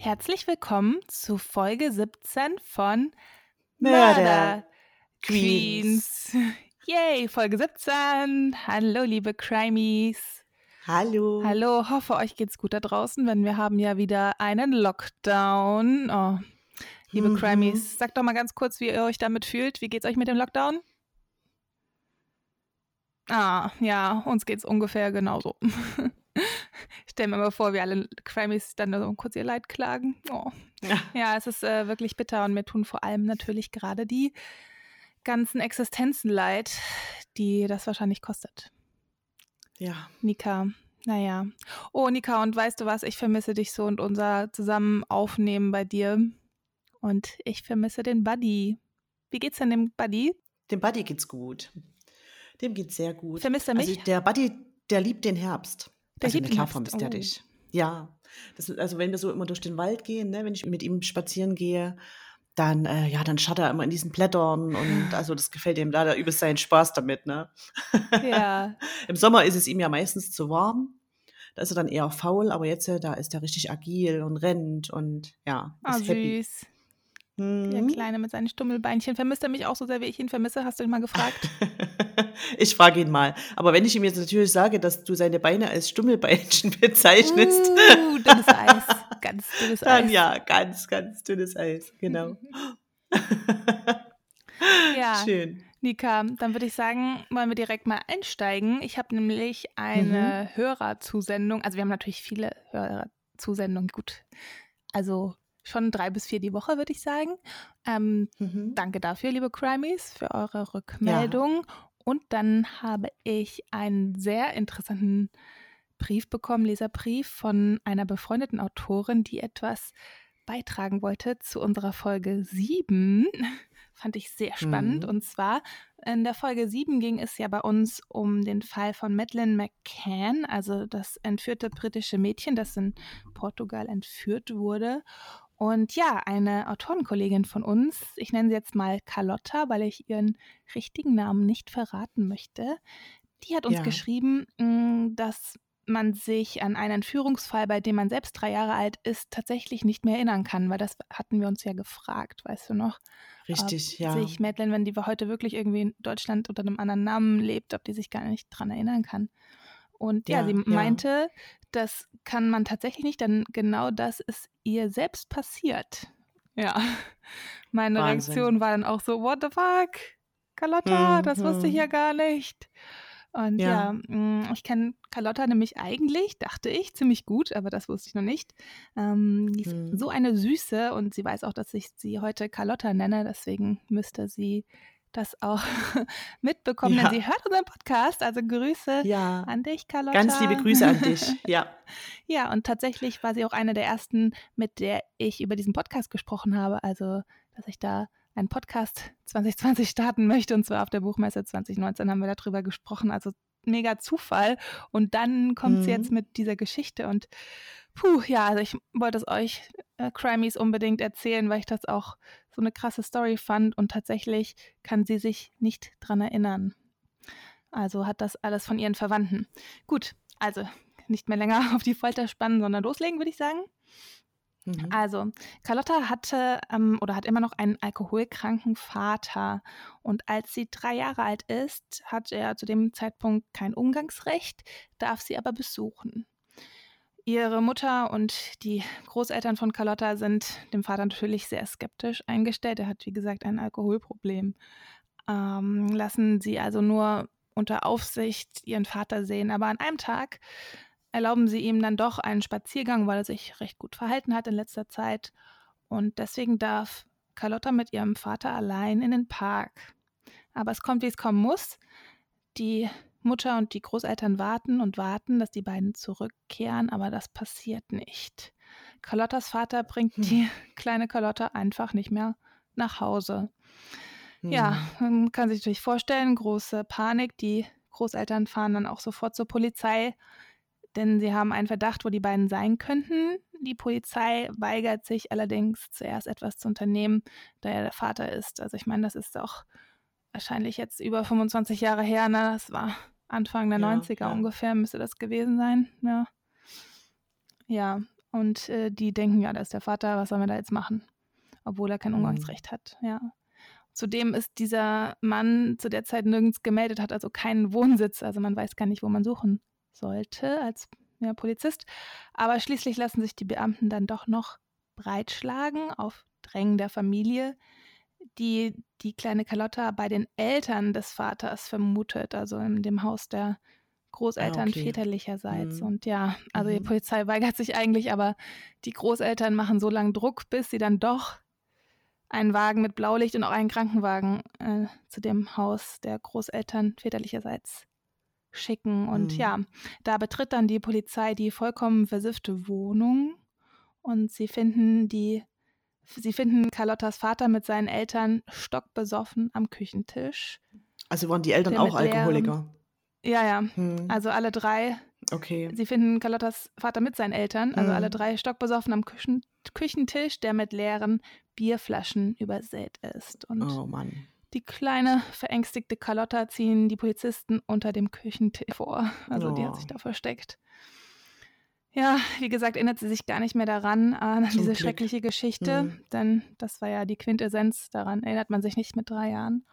Herzlich willkommen zu Folge 17 von Murder Murder Queens. Queens. Yay, Folge 17. Hallo, liebe Crimies. Hallo. Hallo, hoffe euch geht's gut da draußen, denn wir haben ja wieder einen Lockdown. Oh, liebe Mhm. Crimies, sagt doch mal ganz kurz, wie ihr euch damit fühlt. Wie geht's euch mit dem Lockdown? Ah, ja, uns geht's ungefähr genauso. Ich stelle mir mal vor, wie alle Crimies dann so kurz ihr Leid klagen. Oh. Ja. Ja, es ist äh, wirklich bitter und mir tun vor allem natürlich gerade die ganzen Existenzen leid, die das wahrscheinlich kostet. Ja. Nika, naja. Oh, Nika, und weißt du was? Ich vermisse dich so und unser zusammen Aufnehmen bei dir. Und ich vermisse den Buddy. Wie geht's denn dem Buddy? Dem Buddy geht's gut. Dem geht's sehr gut. Vermisst er mich? Also der Buddy, der liebt den Herbst. Der also liebt na den klar Herbst, vermisst er oh. dich. Ja. Das, also wenn wir so immer durch den Wald gehen, ne, wenn ich mit ihm spazieren gehe, dann, äh, ja, dann schaut er immer in diesen Blättern und also das gefällt ihm leider übelst seinen Spaß damit, ne? Ja. Im Sommer ist es ihm ja meistens zu warm. Da ist er dann eher faul, aber jetzt, äh, da ist er richtig agil und rennt und ja, Ah, ist happy. süß. Der Mhm. Kleine mit seinen Stummelbeinchen. Vermisst er mich auch so sehr, wie ich ihn vermisse? Hast du ihn mal gefragt? Ich frage ihn mal. Aber wenn ich ihm jetzt natürlich sage, dass du seine Beine als Stummelbeinchen bezeichnest, Uh, dünnes Eis. Ganz dünnes dann Eis. ja, ganz, ganz dünnes Eis. Genau. Ja, Schön. Nika, dann würde ich sagen, wollen wir direkt mal einsteigen. Ich habe nämlich eine Mhm. Hörerzusendung. Also wir haben natürlich viele Hörerzusendungen. Gut, also schon drei bis vier die Woche, würde ich sagen. Ähm, Mhm. danke dafür, liebe Crimies, für eure Rückmeldung. Und dann habe ich einen sehr interessanten Brief bekommen, Leserbrief von einer befreundeten Autorin, die etwas beitragen wollte zu unserer Folge 7. Fand ich sehr spannend. Mhm. Und zwar in der Folge 7 ging es ja bei uns um den Fall von Madeleine McCann, also das entführte britische Mädchen, das in Portugal entführt wurde. Und ja, eine Autorenkollegin von uns, ich nenne sie jetzt mal Carlotta, weil ich ihren richtigen Namen nicht verraten möchte, die hat uns Ja. geschrieben, mh, dass man sich an einen Entführungsfall, bei dem man selbst drei Jahre alt ist, tatsächlich nicht mehr erinnern kann, weil das hatten wir uns ja gefragt, weißt du noch? Richtig, ja. sich Madeleine, wenn die heute wirklich irgendwie in Deutschland unter einem anderen Namen lebt, ob die sich gar nicht dran erinnern kann. Und ja, Ja, sie ja. meinte, das kann man tatsächlich nicht, denn genau das ist ihr selbst passiert. Ja, meine Wahnsinn. Reaktion war dann auch so, what the fuck? Carlotta, das wusste ich Mhm. ja gar nicht. Und ja, Ja. mh, ich kenne Carlotta nämlich eigentlich, dachte ich, ziemlich gut, aber das wusste ich noch nicht. Ähm, die ist Mhm. so eine Süße und sie weiß auch, dass ich sie heute Carlotta nenne, deswegen müsste sie das auch mitbekommen, Ja. denn sie hört unseren Podcast. Also Grüße Ja. an dich, Carlotta. Ganz liebe Grüße an dich. Ja. Ja, und tatsächlich war sie auch eine der ersten, mit der ich über diesen Podcast gesprochen habe. Also, dass ich da einen Podcast 2020 starten möchte. Und zwar auf der Buchmesse 2019 haben wir darüber gesprochen. Also mega Zufall. Und dann kommt sie Mhm. jetzt mit dieser Geschichte. Und puh, ja, also ich wollte es euch, äh, Crimies, unbedingt erzählen, weil ich das auch so eine krasse Story fand. Und tatsächlich kann sie sich nicht dran erinnern. Also hat das alles von ihren Verwandten. Gut, also nicht mehr länger auf die Folter spannen, sondern loslegen, würde ich sagen. Mhm. Also, Carlotta hatte ähm, oder hat immer noch einen alkoholkranken Vater. Und als sie drei Jahre alt ist, hat er zu dem Zeitpunkt kein Umgangsrecht, darf sie aber besuchen. Ihre Mutter und die Großeltern von Carlotta sind dem Vater natürlich sehr skeptisch eingestellt. Er hat, wie gesagt, ein Alkoholproblem. Ähm, lassen sie also nur unter Aufsicht ihren Vater sehen. Aber an einem Tag erlauben sie ihm dann doch einen Spaziergang, weil er sich recht gut verhalten hat in letzter Zeit. Und deswegen darf Carlotta mit ihrem Vater allein in den Park. Aber es kommt, wie es kommen muss. Die Mutter und die Großeltern warten und warten, dass die beiden zurückkehren, aber das passiert nicht. Carlottas Vater bringt Hm. die kleine Carlotta einfach nicht mehr nach Hause. Ja, Mhm. man kann sich natürlich vorstellen, große Panik. Die Großeltern fahren dann auch sofort zur Polizei, denn sie haben einen Verdacht, wo die beiden sein könnten. Die Polizei weigert sich allerdings zuerst etwas zu unternehmen, da er der Vater ist. Also ich meine, das ist auch wahrscheinlich jetzt über 25 Jahre her, ne? Das war Anfang der Ja, 90er ja. ungefähr, müsste das gewesen sein. Ja. Ja, Und äh, die denken, ja, da ist der Vater, was sollen wir da jetzt machen? Obwohl er kein Mhm. Umgangsrecht hat, ja. Zudem ist dieser Mann zu der Zeit nirgends gemeldet, hat also keinen Wohnsitz. Also man weiß gar nicht, wo man suchen sollte als ja, Polizist. Aber schließlich lassen sich die Beamten dann doch noch breitschlagen auf Drängen der Familie, die die kleine Carlotta bei den Eltern des Vaters vermutet, also in dem Haus der Großeltern Ah, okay. väterlicherseits. Mhm. Und ja, also die Mhm. Polizei weigert sich eigentlich, aber die Großeltern machen so lange Druck, bis sie dann doch einen Wagen mit Blaulicht und auch einen Krankenwagen äh, zu dem Haus der Großeltern väterlicherseits schicken. Und Mhm. ja, da betritt dann die Polizei die vollkommen versiffte Wohnung und sie finden die Sie finden Carlottas Vater mit seinen Eltern stockbesoffen am Küchentisch. Also waren die Eltern Der auch Alkoholiker? Ja, ja. Hm. Also alle drei. okay. Sie finden Carlottas Vater mit seinen Eltern, also Mhm. alle drei stockbesoffen am Küchen, Küchentisch, der mit leeren Bierflaschen übersät ist. Und Oh Mann. die kleine, verängstigte Carlotta ziehen die Polizisten unter dem Küchentisch vor. Also die hat Oh. sich da versteckt. Ja, wie gesagt, erinnert sie sich gar nicht mehr daran, an Zum diese Glück. schreckliche Geschichte, Mhm. denn das war ja die Quintessenz, daran erinnert man sich nicht mit drei Jahren.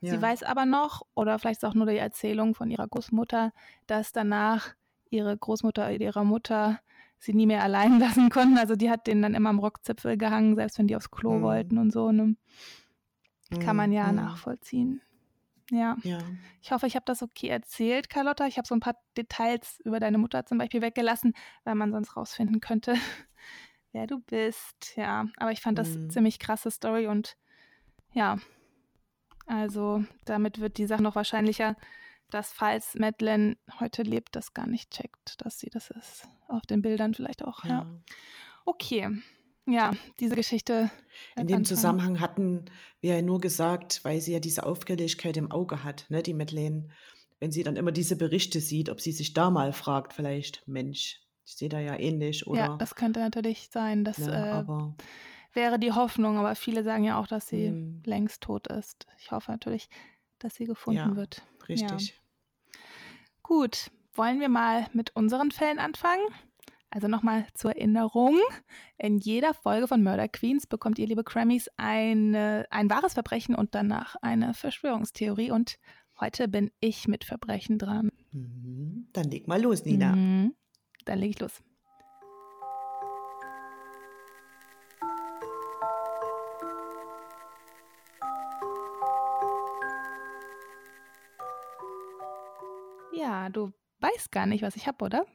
Ja. Sie weiß aber noch, oder vielleicht ist auch nur die Erzählung von ihrer Großmutter, dass danach ihre Großmutter oder ihre Mutter sie nie mehr allein lassen konnten. Also die hat denen dann immer am Rockzipfel gehangen, selbst wenn die aufs Klo Mhm. wollten und so. Ne? Kann man ja Mhm. nachvollziehen. Ja, Ja. ich hoffe, ich habe das okay erzählt, Carlotta. Ich habe so ein paar Details über deine Mutter zum Beispiel weggelassen, weil man sonst rausfinden könnte, wer du bist. Ja, aber ich fand das Mhm. ziemlich krasse Story und ja, also damit wird die Sache noch wahrscheinlicher, dass falls Madeleine heute lebt, das gar nicht checkt, dass sie das ist. Auf den Bildern vielleicht auch. Ja. ja. Okay. Ja, diese Geschichte. In dem Anfang. Zusammenhang hatten wir ja nur gesagt, weil sie ja diese Auffälligkeit im Auge hat, ne, die Madeleine. Wenn sie dann immer diese Berichte sieht, ob sie sich da mal fragt, vielleicht, Mensch, ich sehe da ja ähnlich oder. Ja, das könnte natürlich sein. Das ne, äh, wäre die Hoffnung, aber viele sagen ja auch, dass sie hm, längst tot ist. Ich hoffe natürlich, dass sie gefunden Ja. wird. richtig. Gut, wollen wir mal mit unseren Fällen anfangen? Also nochmal zur Erinnerung. In jeder Folge von Murder Queens bekommt ihr, liebe Grammys, eine, ein wahres Verbrechen und danach eine Verschwörungstheorie. Und heute bin ich mit Verbrechen dran. Mhm. Dann leg mal los, Nina. Mhm. Dann lege ich los. Ja, du weißt gar nicht, was ich habe, oder?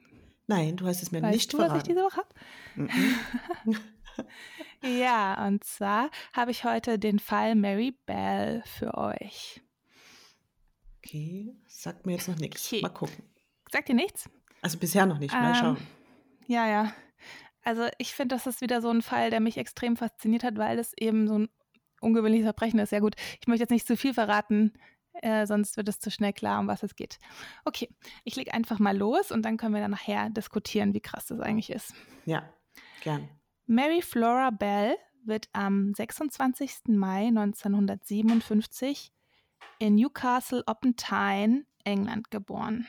Nein, du hast es mir Weißt nicht du, was ich verraten. diese Woche habe? Mhm. Ja, und zwar habe ich heute den Fall Mary Bell für euch. Okay, sagt mir jetzt noch nichts. Okay. Mal gucken. Sagt ihr nichts? Also bisher noch nicht. Mal Ähm, schauen. Ja, ja. Also ich finde, das ist wieder so ein Fall, der mich extrem fasziniert hat, weil es eben so ein ungewöhnliches Verbrechen ist. Ja gut, ich möchte jetzt nicht zu viel verraten, äh, sonst wird es zu schnell klar, um was es geht. Okay, ich lege einfach mal los und dann können wir dann nachher diskutieren, wie krass das eigentlich ist. Ja, gern. Mary Flora Bell wird am 26. Mai 1957 in Newcastle upon Tyne, England geboren.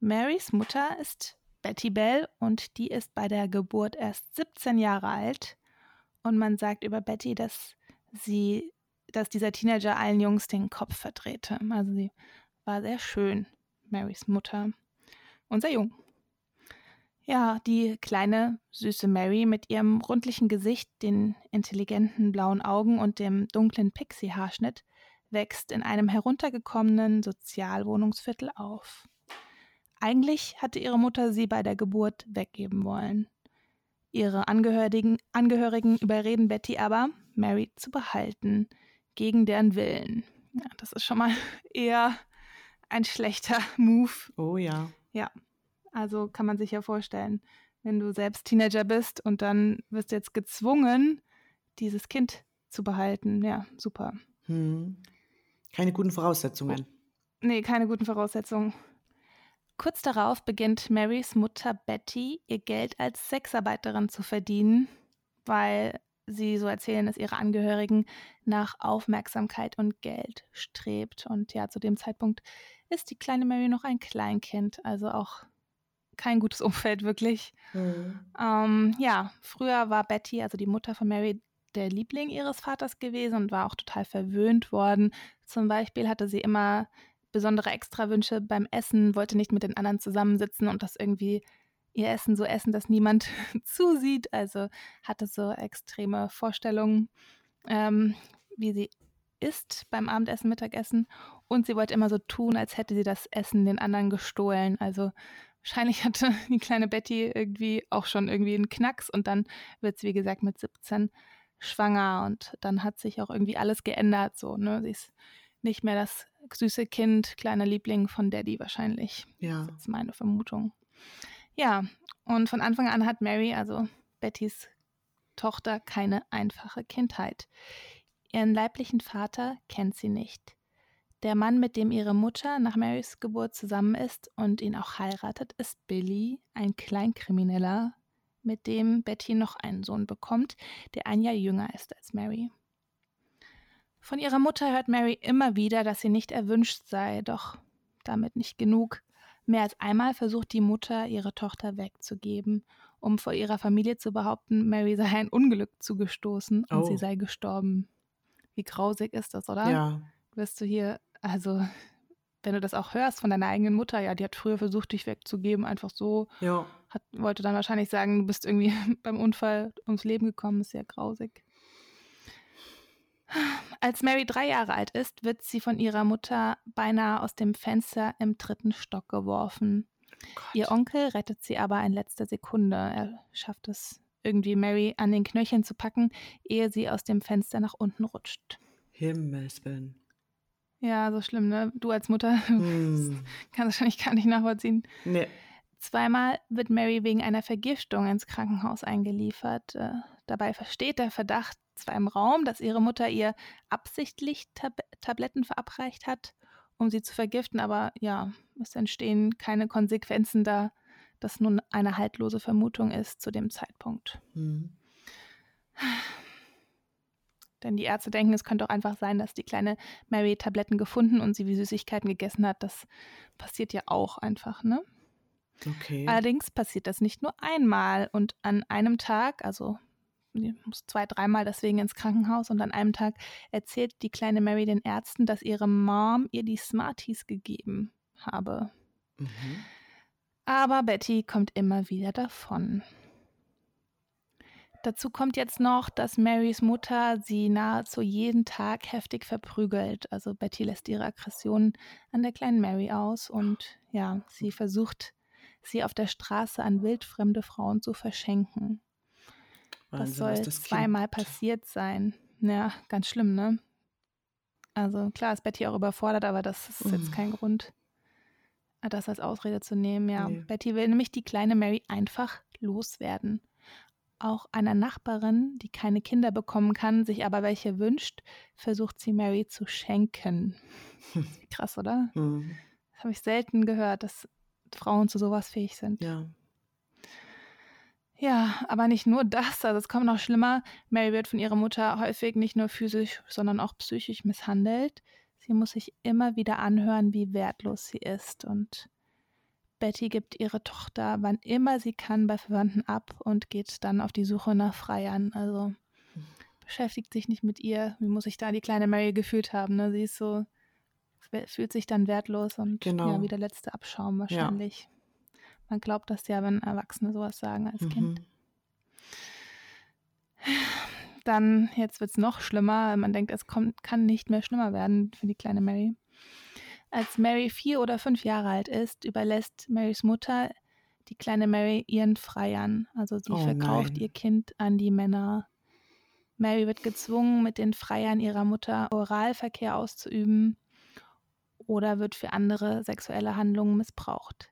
Marys Mutter ist Betty Bell und die ist bei der Geburt erst 17 Jahre alt. Und man sagt über Betty, dass sie, dass dieser Teenager allen Jungs den Kopf verdrehte. Also sie war sehr schön, Marys Mutter. Und sehr jung. Ja, die kleine, süße Mary mit ihrem rundlichen Gesicht, den intelligenten blauen Augen und dem dunklen Pixie-Haarschnitt wächst in einem heruntergekommenen Sozialwohnungsviertel auf. Eigentlich hatte ihre Mutter sie bei der Geburt weggeben wollen. Ihre Angehörigen, Angehörigen überreden Betty aber, Mary zu behalten, gegen deren Willen. Ja, das ist schon mal eher ein schlechter Move. Oh ja. Also kann man sich ja vorstellen, wenn du selbst Teenager bist und dann wirst du jetzt gezwungen, dieses Kind zu behalten. Ja, super. Hm. Keine guten Voraussetzungen. Nee, keine guten Voraussetzungen. Kurz darauf beginnt Marys Mutter Betty ihr Geld als Sexarbeiterin zu verdienen, weil sie, so erzählen es ihre Angehörigen, nach Aufmerksamkeit und Geld strebt. Und ja, zu dem Zeitpunkt ist die kleine Mary noch ein Kleinkind, also auch kein gutes Umfeld wirklich. Mhm. Ähm, ja, früher war Betty, also die Mutter von Mary, der Liebling ihres Vaters gewesen und war auch total verwöhnt worden. Zum Beispiel hatte sie immer besondere Extrawünsche beim Essen, wollte nicht mit den anderen zusammensitzen und das irgendwie ihr Essen so essen, dass niemand zusieht. Also hatte so extreme Vorstellungen, ähm, wie sie isst beim Abendessen, Mittagessen. Und sie wollte immer so tun, als hätte sie das Essen den anderen gestohlen. Also wahrscheinlich hatte die kleine Betty irgendwie auch schon irgendwie einen Knacks und dann wird sie, wie gesagt, mit 17 schwanger und dann hat sich auch irgendwie alles geändert. So, ne? Sie ist nicht mehr das süße Kind, kleiner Liebling von Daddy wahrscheinlich. Ja. Das ist meine Vermutung. Ja, und von Anfang an hat Mary, also Bettys Tochter, keine einfache Kindheit. Ihren leiblichen Vater kennt sie nicht. Der Mann, mit dem ihre Mutter nach Marys Geburt zusammen ist und ihn auch heiratet, ist Billy, ein Kleinkrimineller, mit dem Betty noch einen Sohn bekommt, der ein Jahr jünger ist als Mary. Von ihrer Mutter hört Mary immer wieder, dass sie nicht erwünscht sei, doch damit nicht genug. Mehr als einmal versucht die Mutter, ihre Tochter wegzugeben, um vor ihrer Familie zu behaupten, Mary sei ein Unglück zugestoßen und oh. sie sei gestorben. Wie grausig ist das, oder? Ja. Wirst du hier, also wenn du das auch hörst von deiner eigenen Mutter, ja, die hat früher versucht, dich wegzugeben, einfach so. Ja. Hat, wollte dann wahrscheinlich sagen, du bist irgendwie beim Unfall ums Leben gekommen, ist ja grausig. Als Mary drei Jahre alt ist, wird sie von ihrer Mutter beinahe aus dem Fenster im dritten Stock geworfen. Oh Ihr Onkel rettet sie aber in letzter Sekunde. Er schafft es irgendwie, Mary an den Knöcheln zu packen, ehe sie aus dem Fenster nach unten rutscht. Himmelsbillen. Ja, so schlimm, ne? Du als Mutter mm. kannst wahrscheinlich gar nicht nachvollziehen. Nee. Zweimal wird Mary wegen einer Vergiftung ins Krankenhaus eingeliefert. Äh, dabei versteht der Verdacht zwar im Raum, dass ihre Mutter ihr absichtlich Tab Tabletten verabreicht hat, um sie zu vergiften, aber ja, es entstehen keine Konsequenzen, da das nun eine haltlose Vermutung ist zu dem Zeitpunkt. Mhm. Denn die Ärzte denken, es könnte auch einfach sein, dass die kleine Mary Tabletten gefunden und sie wie Süßigkeiten gegessen hat. Das passiert ja auch einfach, ne? Okay. Allerdings passiert das nicht nur einmal und an einem Tag, also muss zwei, dreimal deswegen ins Krankenhaus und an einem Tag erzählt die kleine Mary den Ärzten, dass ihre Mom ihr die Smarties gegeben habe. Mhm. Aber Betty kommt immer wieder davon. Dazu kommt jetzt noch, dass Marys Mutter sie nahezu jeden Tag heftig verprügelt. Also Betty lässt ihre Aggressionen an der kleinen Mary aus und ja, sie versucht, sie auf der Straße an wildfremde Frauen zu verschenken. Das soll das zweimal passiert sein. Ja, ganz schlimm, ne? Also klar ist Betty auch überfordert, aber das ist jetzt kein Grund, das als Ausrede zu nehmen. Ja, nee. Betty will nämlich die kleine Mary einfach loswerden. Auch einer Nachbarin, die keine Kinder bekommen kann, sich aber welche wünscht, versucht sie Mary zu schenken. Krass, oder? Mhm. Das habe ich selten gehört, dass Frauen zu sowas fähig sind. Ja. Ja, aber nicht nur das, also es kommt noch schlimmer. Mary wird von ihrer Mutter häufig nicht nur physisch, sondern auch psychisch misshandelt. Sie muss sich immer wieder anhören, wie wertlos sie ist. Und Betty gibt ihre Tochter, wann immer sie kann, bei Verwandten ab und geht dann auf die Suche nach Freiern. Also beschäftigt sich nicht mit ihr. Wie muss sich da die kleine Mary gefühlt haben? Ne? Sie ist so, fühlt sich dann wertlos und genau. ja, wie der letzte Abschaum wahrscheinlich. Ja. Man glaubt das ja, wenn Erwachsene sowas sagen als mhm. Kind. Dann, jetzt wird es noch schlimmer. Man denkt, es kommt, kann nicht mehr schlimmer werden für die kleine Mary. Als Mary vier oder fünf Jahre alt ist, überlässt Marys Mutter die kleine Mary ihren Freiern. Also sie oh verkauft nein. ihr Kind an die Männer. Mary wird gezwungen, mit den Freiern ihrer Mutter Oralverkehr auszuüben oder wird für andere sexuelle Handlungen missbraucht.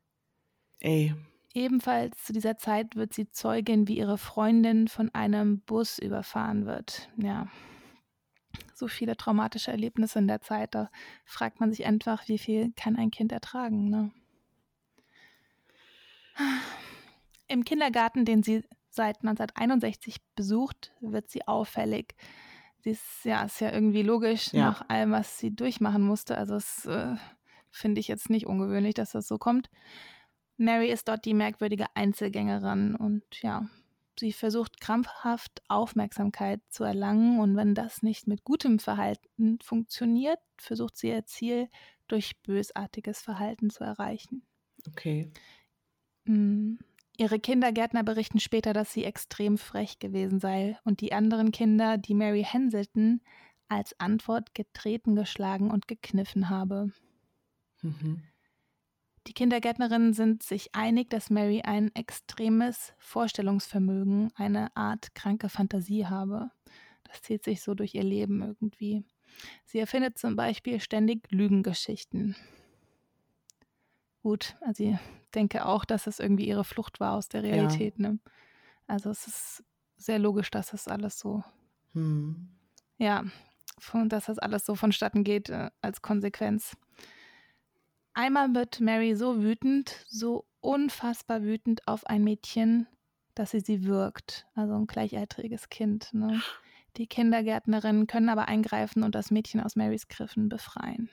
Ey. Ebenfalls zu dieser Zeit wird sie Zeugin, wie ihre Freundin von einem Bus überfahren wird. Ja. So viele traumatische Erlebnisse in der Zeit, da fragt man sich einfach, wie viel kann ein Kind ertragen. Ne? Im Kindergarten, den sie seit 1961 besucht, wird sie auffällig. Sie ist ja, ist ja irgendwie logisch ja. nach allem, was sie durchmachen musste. Also es äh, finde ich jetzt nicht ungewöhnlich, dass das so kommt. Mary ist dort die merkwürdige Einzelgängerin und ja, sie versucht krampfhaft Aufmerksamkeit zu erlangen und wenn das nicht mit gutem Verhalten funktioniert, versucht sie ihr Ziel durch bösartiges Verhalten zu erreichen. Okay. Mm, ihre Kindergärtner berichten später, dass sie extrem frech gewesen sei und die anderen Kinder, die Mary hänselten, als Antwort getreten, geschlagen und gekniffen habe. Mhm. Die Kindergärtnerinnen sind sich einig, dass Mary ein extremes Vorstellungsvermögen, eine Art kranke Fantasie habe. Das zieht sich so durch ihr Leben irgendwie. Sie erfindet zum Beispiel ständig Lügengeschichten. Gut, also ich denke auch, dass es irgendwie ihre Flucht war aus der Realität. Ja. Ne? Also es ist sehr logisch, dass das alles so, hm. ja, dass das alles so vonstatten geht äh, als Konsequenz. Einmal wird Mary so wütend, so unfassbar wütend auf ein Mädchen, dass sie sie wirkt. Also ein gleichaltriges Kind. Ne? Die Kindergärtnerinnen können aber eingreifen und das Mädchen aus Marys Griffen befreien.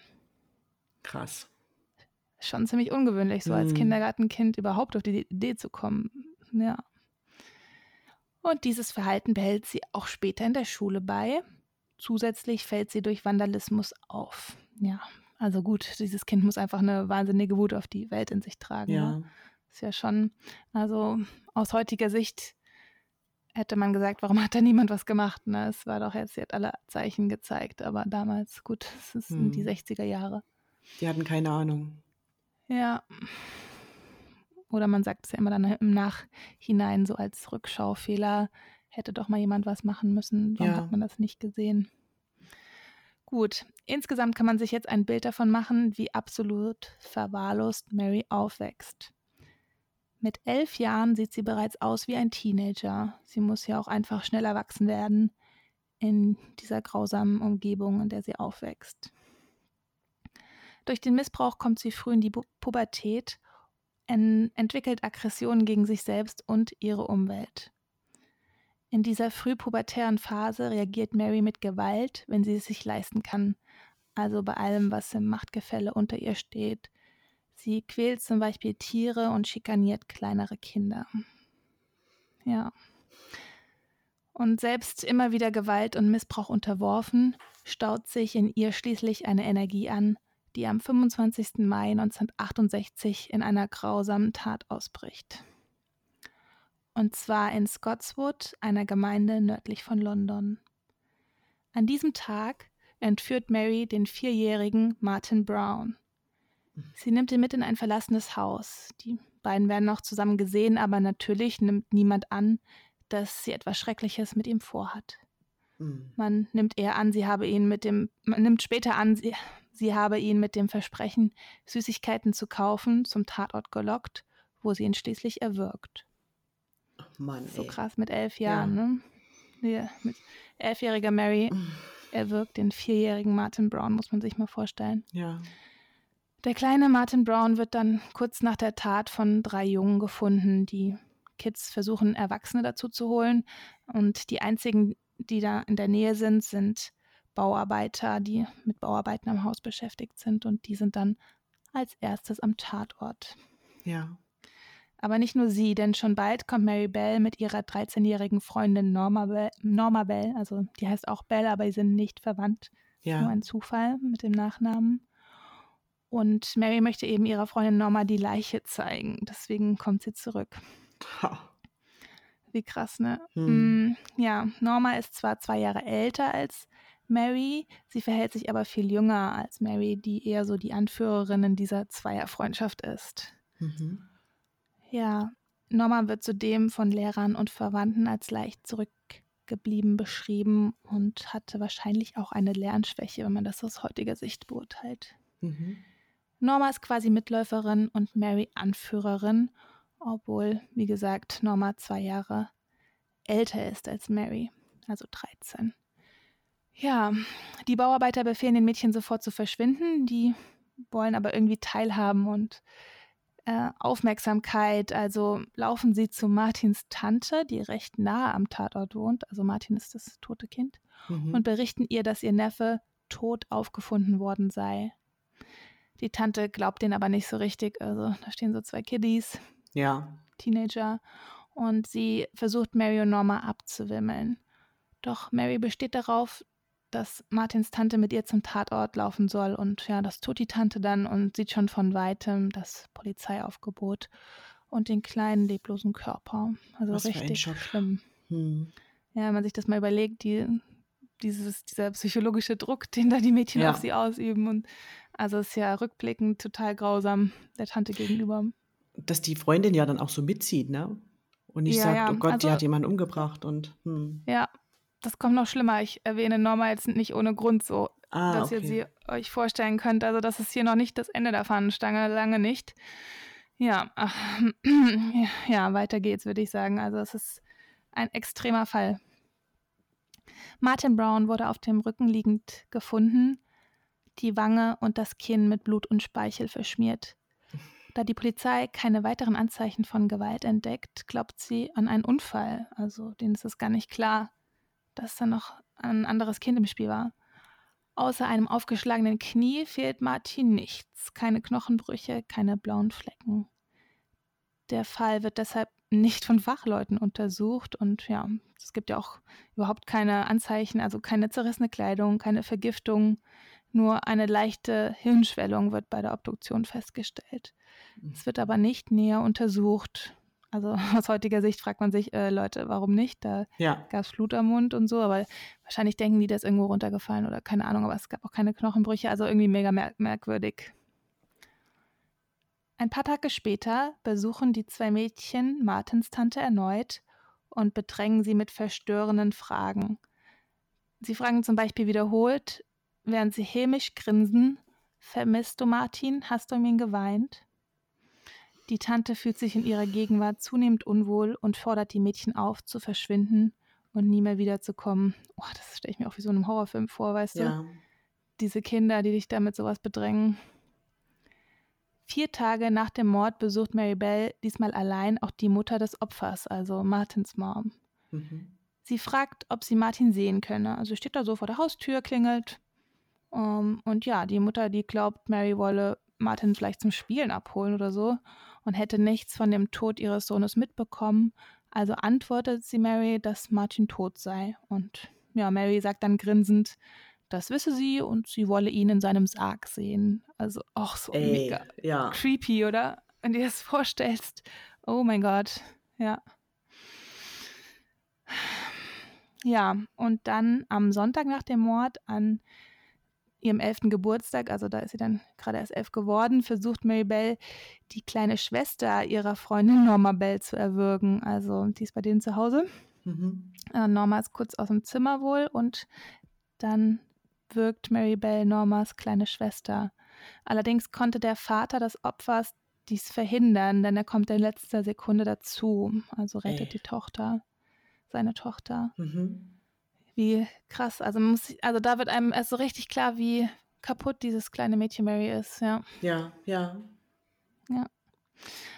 Krass. Schon ziemlich ungewöhnlich, so mhm. als Kindergartenkind überhaupt auf die Idee zu kommen. Ja. Und dieses Verhalten behält sie auch später in der Schule bei. Zusätzlich fällt sie durch Vandalismus auf. Ja, also gut, dieses Kind muss einfach eine wahnsinnige Wut auf die Welt in sich tragen. Ja. Ne? Ist ja schon, also aus heutiger Sicht hätte man gesagt, warum hat da niemand was gemacht? Ne? Es war doch jetzt, sie hat alle Zeichen gezeigt, aber damals, gut, es sind hm. die 60er Jahre. Die hatten keine Ahnung. Ja. Oder man sagt es ja immer dann im Nachhinein so als Rückschaufehler, hätte doch mal jemand was machen müssen. Warum ja. hat man das nicht gesehen? Gut, insgesamt kann man sich jetzt ein Bild davon machen, wie absolut verwahrlost Mary aufwächst. Mit elf Jahren sieht sie bereits aus wie ein Teenager. Sie muss ja auch einfach schnell erwachsen werden in dieser grausamen Umgebung, in der sie aufwächst. Durch den Missbrauch kommt sie früh in die Pubertät, entwickelt Aggressionen gegen sich selbst und ihre Umwelt. In dieser frühpubertären Phase reagiert Mary mit Gewalt, wenn sie es sich leisten kann, also bei allem, was im Machtgefälle unter ihr steht. Sie quält zum Beispiel Tiere und schikaniert kleinere Kinder. Ja. Und selbst immer wieder Gewalt und Missbrauch unterworfen, staut sich in ihr schließlich eine Energie an, die am 25. Mai 1968 in einer grausamen Tat ausbricht und zwar in Scotswood, einer Gemeinde nördlich von London. An diesem Tag entführt Mary den vierjährigen Martin Brown. Sie nimmt ihn mit in ein verlassenes Haus. Die beiden werden noch zusammen gesehen, aber natürlich nimmt niemand an, dass sie etwas Schreckliches mit ihm vorhat. Mhm. Man nimmt eher an, sie habe ihn mit dem, man nimmt später an, sie, sie habe ihn mit dem Versprechen, Süßigkeiten zu kaufen, zum Tatort gelockt, wo sie ihn schließlich erwürgt. Mann, so krass mit elf Jahren, ja. ne? Ja, mit elfjähriger Mary erwirkt den vierjährigen Martin Brown, muss man sich mal vorstellen. Ja. Der kleine Martin Brown wird dann kurz nach der Tat von drei Jungen gefunden. Die Kids versuchen, Erwachsene dazu zu holen. Und die einzigen, die da in der Nähe sind, sind Bauarbeiter, die mit Bauarbeiten am Haus beschäftigt sind. Und die sind dann als erstes am Tatort. Ja. Aber nicht nur sie, denn schon bald kommt Mary Bell mit ihrer 13-jährigen Freundin Norma Bell, Norma Bell, also die heißt auch Bell, aber sie sind nicht verwandt. Ja. Nur ein Zufall mit dem Nachnamen. Und Mary möchte eben ihrer Freundin Norma die Leiche zeigen. Deswegen kommt sie zurück. Ha. Wie krass, ne? Hm. Mm, ja, Norma ist zwar zwei Jahre älter als Mary, sie verhält sich aber viel jünger als Mary, die eher so die Anführerin in dieser Zweierfreundschaft ist. Mhm. Ja, Norma wird zudem von Lehrern und Verwandten als leicht zurückgeblieben beschrieben und hatte wahrscheinlich auch eine Lernschwäche, wenn man das aus heutiger Sicht beurteilt. Mhm. Norma ist quasi Mitläuferin und Mary Anführerin, obwohl, wie gesagt, Norma zwei Jahre älter ist als Mary, also 13. Ja, die Bauarbeiter befehlen den Mädchen sofort zu verschwinden, die wollen aber irgendwie teilhaben und äh, Aufmerksamkeit. Also laufen sie zu Martins Tante, die recht nahe am Tatort wohnt. Also Martin ist das tote Kind. Mhm. Und berichten ihr, dass ihr Neffe tot aufgefunden worden sei. Die Tante glaubt den aber nicht so richtig. Also da stehen so zwei Kiddies, Ja. Teenager, und sie versucht Mary und Norma abzuwimmeln. Doch Mary besteht darauf, dass Martins Tante mit ihr zum Tatort laufen soll. Und ja, das tut die Tante dann und sieht schon von weitem das Polizeiaufgebot und den kleinen leblosen Körper. Also Was für ein richtig schlimm. Hm. Ja, wenn man sich das mal überlegt, die, dieses, dieser psychologische Druck, den da die Mädchen Ja. auf sie ausüben. Und also ist ja rückblickend total grausam der Tante gegenüber. Dass die Freundin ja dann auch so mitzieht, ne? Und nicht Ja, sagt, ja, oh Gott, die also- hat jemanden umgebracht und hm. Ja, das kommt noch schlimmer. Ich erwähne Norma jetzt nicht ohne Grund so, Ah, dass ihr okay. sie euch vorstellen könnt. Also das ist hier noch nicht das Ende der Fahnenstange, lange nicht. Ja, ach, ja, weiter geht's, würde ich sagen. Also es ist ein extremer Fall. Martin Brown wurde auf dem Rücken liegend gefunden, die Wange und das Kinn mit Blut und Speichel verschmiert. Da die Polizei keine weiteren Anzeichen von Gewalt entdeckt, glaubt sie an einen Unfall. Also denen ist es gar nicht klar, dass da noch ein anderes Kind im Spiel war. Außer einem aufgeschlagenen Knie fehlt Martin nichts. Keine Knochenbrüche, keine blauen Flecken. Der Fall wird deshalb nicht von Fachleuten untersucht und ja, es gibt ja auch überhaupt keine Anzeichen, also keine zerrissene Kleidung, keine Vergiftung, nur eine leichte Hirnschwellung wird bei der Obduktion festgestellt. Es wird aber nicht näher untersucht. Also aus heutiger Sicht fragt man sich, äh, Leute, warum nicht? Da Ja. gab es Blut am Mund und so, aber wahrscheinlich denken die, das ist irgendwo runtergefallen oder keine Ahnung, aber es gab auch keine Knochenbrüche, also irgendwie mega merk merkwürdig. Ein paar Tage später besuchen die zwei Mädchen Martins Tante erneut und bedrängen sie mit verstörenden Fragen. Sie fragen zum Beispiel wiederholt, während sie hämisch grinsen, vermisst du Martin? Hast du um ihn geweint? Die Tante fühlt sich in ihrer Gegenwart zunehmend unwohl und fordert die Mädchen auf, zu verschwinden und nie mehr wiederzukommen. Oh, das stelle ich mir auch wie so einem Horrorfilm vor, weißt du? Ja. Diese Kinder, die dich da mit sowas bedrängen. Vier Tage nach dem Mord besucht Mary Bell diesmal allein auch die Mutter des Opfers, also Martins Mom. Mhm. Sie fragt, ob sie Martin sehen könne. Also steht da so vor der Haustür, klingelt. Ähm, und ja, die Mutter, die glaubt, Mary wolle Martin vielleicht zum Spielen abholen oder so und hätte nichts von dem Tod ihres Sohnes mitbekommen. Also antwortet sie Mary, dass Martin tot sei. Und ja, Mary sagt dann grinsend, das wisse sie und sie wolle ihn in seinem Sarg sehen. Also auch so Ey, mega ja. creepy, oder? Wenn du dir das vorstellst. Oh mein Gott. Ja. Ja, und dann am Sonntag nach dem Mord an ihrem elften Geburtstag, also da ist sie dann gerade erst elf geworden, versucht Mary Bell, die kleine Schwester ihrer Freundin Norma Bell zu erwürgen. Also die ist bei denen zu Hause. Mhm. Äh, Norma ist kurz aus dem Zimmer wohl und dann wirkt Mary Bell Normas kleine Schwester. Allerdings konnte der Vater des Opfers dies verhindern, denn er kommt in letzter Sekunde dazu. Also rettet Ey. die Tochter, seine Tochter. Mhm. Wie krass. Also, muss, also da wird einem erst so richtig klar, wie kaputt dieses kleine Mädchen Mary ist. Ja. Ja, ja.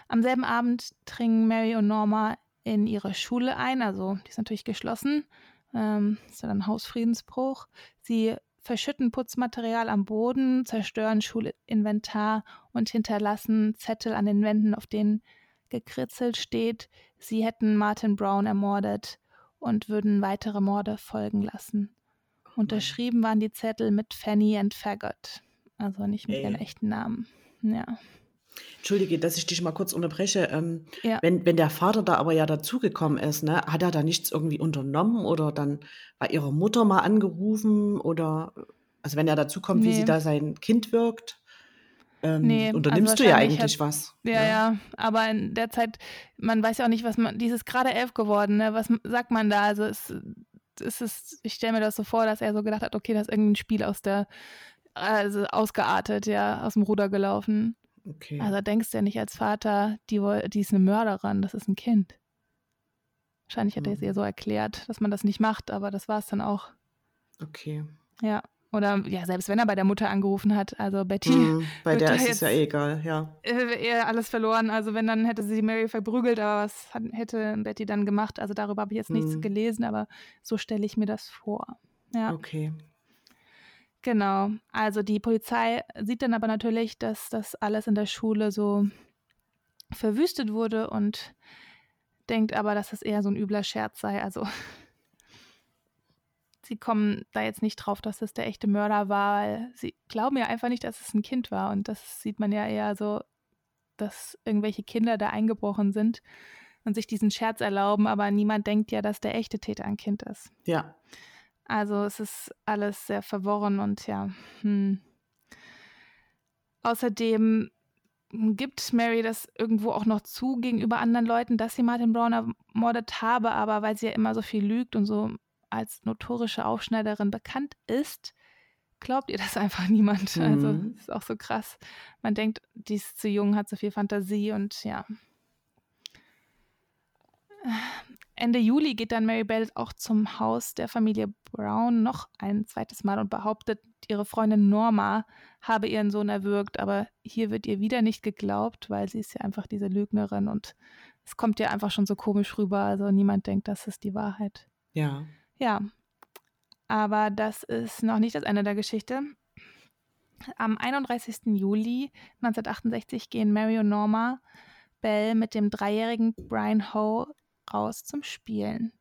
Am selben Abend dringen Mary und Norma in ihre Schule ein. Also die ist natürlich geschlossen. Ähm, ist ja dann Hausfriedensbruch. Sie verschütten Putzmaterial am Boden, zerstören Schulinventar und hinterlassen Zettel an den Wänden, auf denen gekritzelt steht, sie hätten Martin Brown ermordet und würden weitere Morde folgen lassen. Unterschrieben waren die Zettel mit Fanny and Faggot, also nicht mit Ey. ihren echten Namen. Ja. Entschuldige, dass ich dich mal kurz unterbreche. Ähm, Ja. wenn, wenn der Vater da aber ja dazugekommen ist, ne, hat er da nichts irgendwie unternommen oder dann bei ihrer Mutter mal angerufen oder also wenn er dazukommt, wie Nee. sie da sein Kind wirkt, ähm, Nee, unternimmst also du ja eigentlich was. Ja, ne? ja, aber in der Zeit, man weiß ja auch nicht, was man, die ist gerade elf geworden, ne? Was sagt man da? Also es, es ist, ich stelle mir das so vor, dass er so gedacht hat, okay, das ist irgendein Spiel aus der, also ausgeartet, ja, aus dem Ruder gelaufen. Okay. Also denkst du ja nicht als Vater, die, die ist eine Mörderin, das ist ein Kind. Wahrscheinlich hat er es Mhm. ihr so erklärt, dass man das nicht macht, aber das war es dann auch. okay. Ja. Oder ja, selbst wenn er bei der Mutter angerufen hat, also Betty, Hm, bei der ist es ja eh egal, ja. äh, eher alles verloren. Also wenn, dann hätte sie Mary verprügelt, aber was hat, hätte Betty dann gemacht? Also darüber habe ich jetzt nichts Hm. gelesen, aber so stelle ich mir das vor. Ja. Okay. Genau. Also die Polizei sieht dann aber natürlich, dass das alles in der Schule so verwüstet wurde und denkt aber, dass das eher so ein übler Scherz sei. Also sie kommen da jetzt nicht drauf, dass das der echte Mörder war, weil sie glauben ja einfach nicht, dass es ein Kind war. Und das sieht man ja eher so, dass irgendwelche Kinder da eingebrochen sind und sich diesen Scherz erlauben, aber niemand denkt ja, dass der echte Täter ein Kind ist. Ja. Also es ist alles sehr verworren und ja. Hm. Außerdem gibt Mary das irgendwo auch noch zu gegenüber anderen Leuten, dass sie Martin Brown ermordet habe, aber weil sie ja immer so viel lügt und so als notorische Aufschneiderin bekannt ist, glaubt ihr das einfach niemand. Also, mhm. Also ist auch so krass. Man denkt, die ist zu jung, hat so viel Fantasie und ja. Ende Juli geht dann Mary Bell auch zum Haus der Familie Brown noch ein zweites Mal und behauptet, ihre Freundin Norma habe ihren Sohn erwürgt, aber hier wird ihr wieder nicht geglaubt, weil sie ist ja einfach diese Lügnerin und es kommt ja einfach schon so komisch rüber, also niemand denkt, das ist die Wahrheit. Ja. Ja. Aber das ist noch nicht das Ende der Geschichte. Am 31. Juli 1968 gehen Mary und Norma Bell mit dem dreijährigen Brian Ho raus zum Spielen.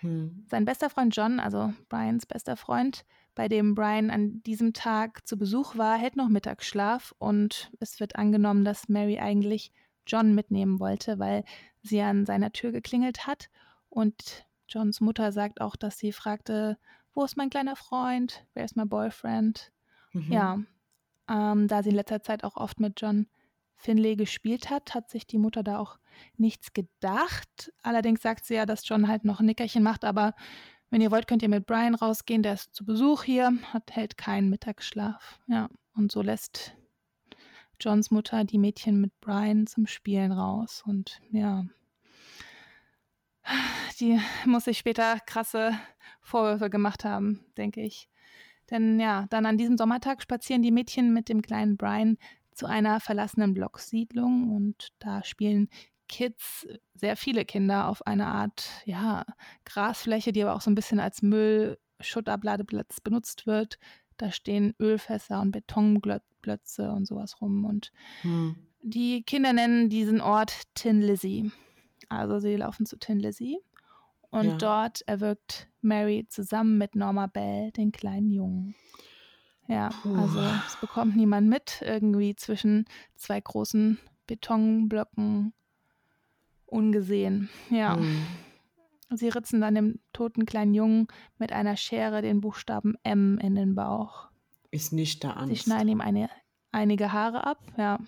Hm. Sein bester Freund John, also Brians bester Freund, bei dem Brian an diesem Tag zu Besuch war, hält noch Mittagsschlaf und es wird angenommen, dass Mary eigentlich John mitnehmen wollte, weil sie an seiner Tür geklingelt hat und Johns Mutter sagt auch, dass sie fragte, wo ist mein kleiner Freund? Wer ist mein Boyfriend? Mhm. Ja, ähm, da sie in letzter Zeit auch oft mit John Finlay gespielt hat, hat sich die Mutter da auch nichts gedacht. Allerdings sagt sie ja, dass John halt noch ein Nickerchen macht, aber wenn ihr wollt, könnt ihr mit Brian rausgehen, der ist zu Besuch hier, hat, hält keinen Mittagsschlaf. Ja, und so lässt Johns Mutter die Mädchen mit Brian zum Spielen raus. Und ja, die muss sich später krasse Vorwürfe gemacht haben, denke ich. Denn ja, dann an diesem Sommertag spazieren die Mädchen mit dem kleinen Brian zu einer verlassenen Blocksiedlung und da spielen Kids, sehr viele Kinder auf einer Art, ja, Grasfläche, die aber auch so ein bisschen als Müll-Schuttabladeplatz benutzt wird. Da stehen Ölfässer und Betonblötze und sowas rum. Und hm. die Kinder nennen diesen Ort Tin Lizzie. Also sie laufen zu Tin Lizzie. Und ja. dort erwirkt Mary zusammen mit Norma Bell den kleinen Jungen. Ja, Puh. also es bekommt niemand mit, irgendwie zwischen zwei großen Betonblöcken ungesehen. Ja. Hm. Sie ritzen dann dem toten kleinen Jungen mit einer Schere den Buchstaben M in den Bauch. Ist nicht der Ernst. Sie schneiden ihm eine, einige Haare ab, ja.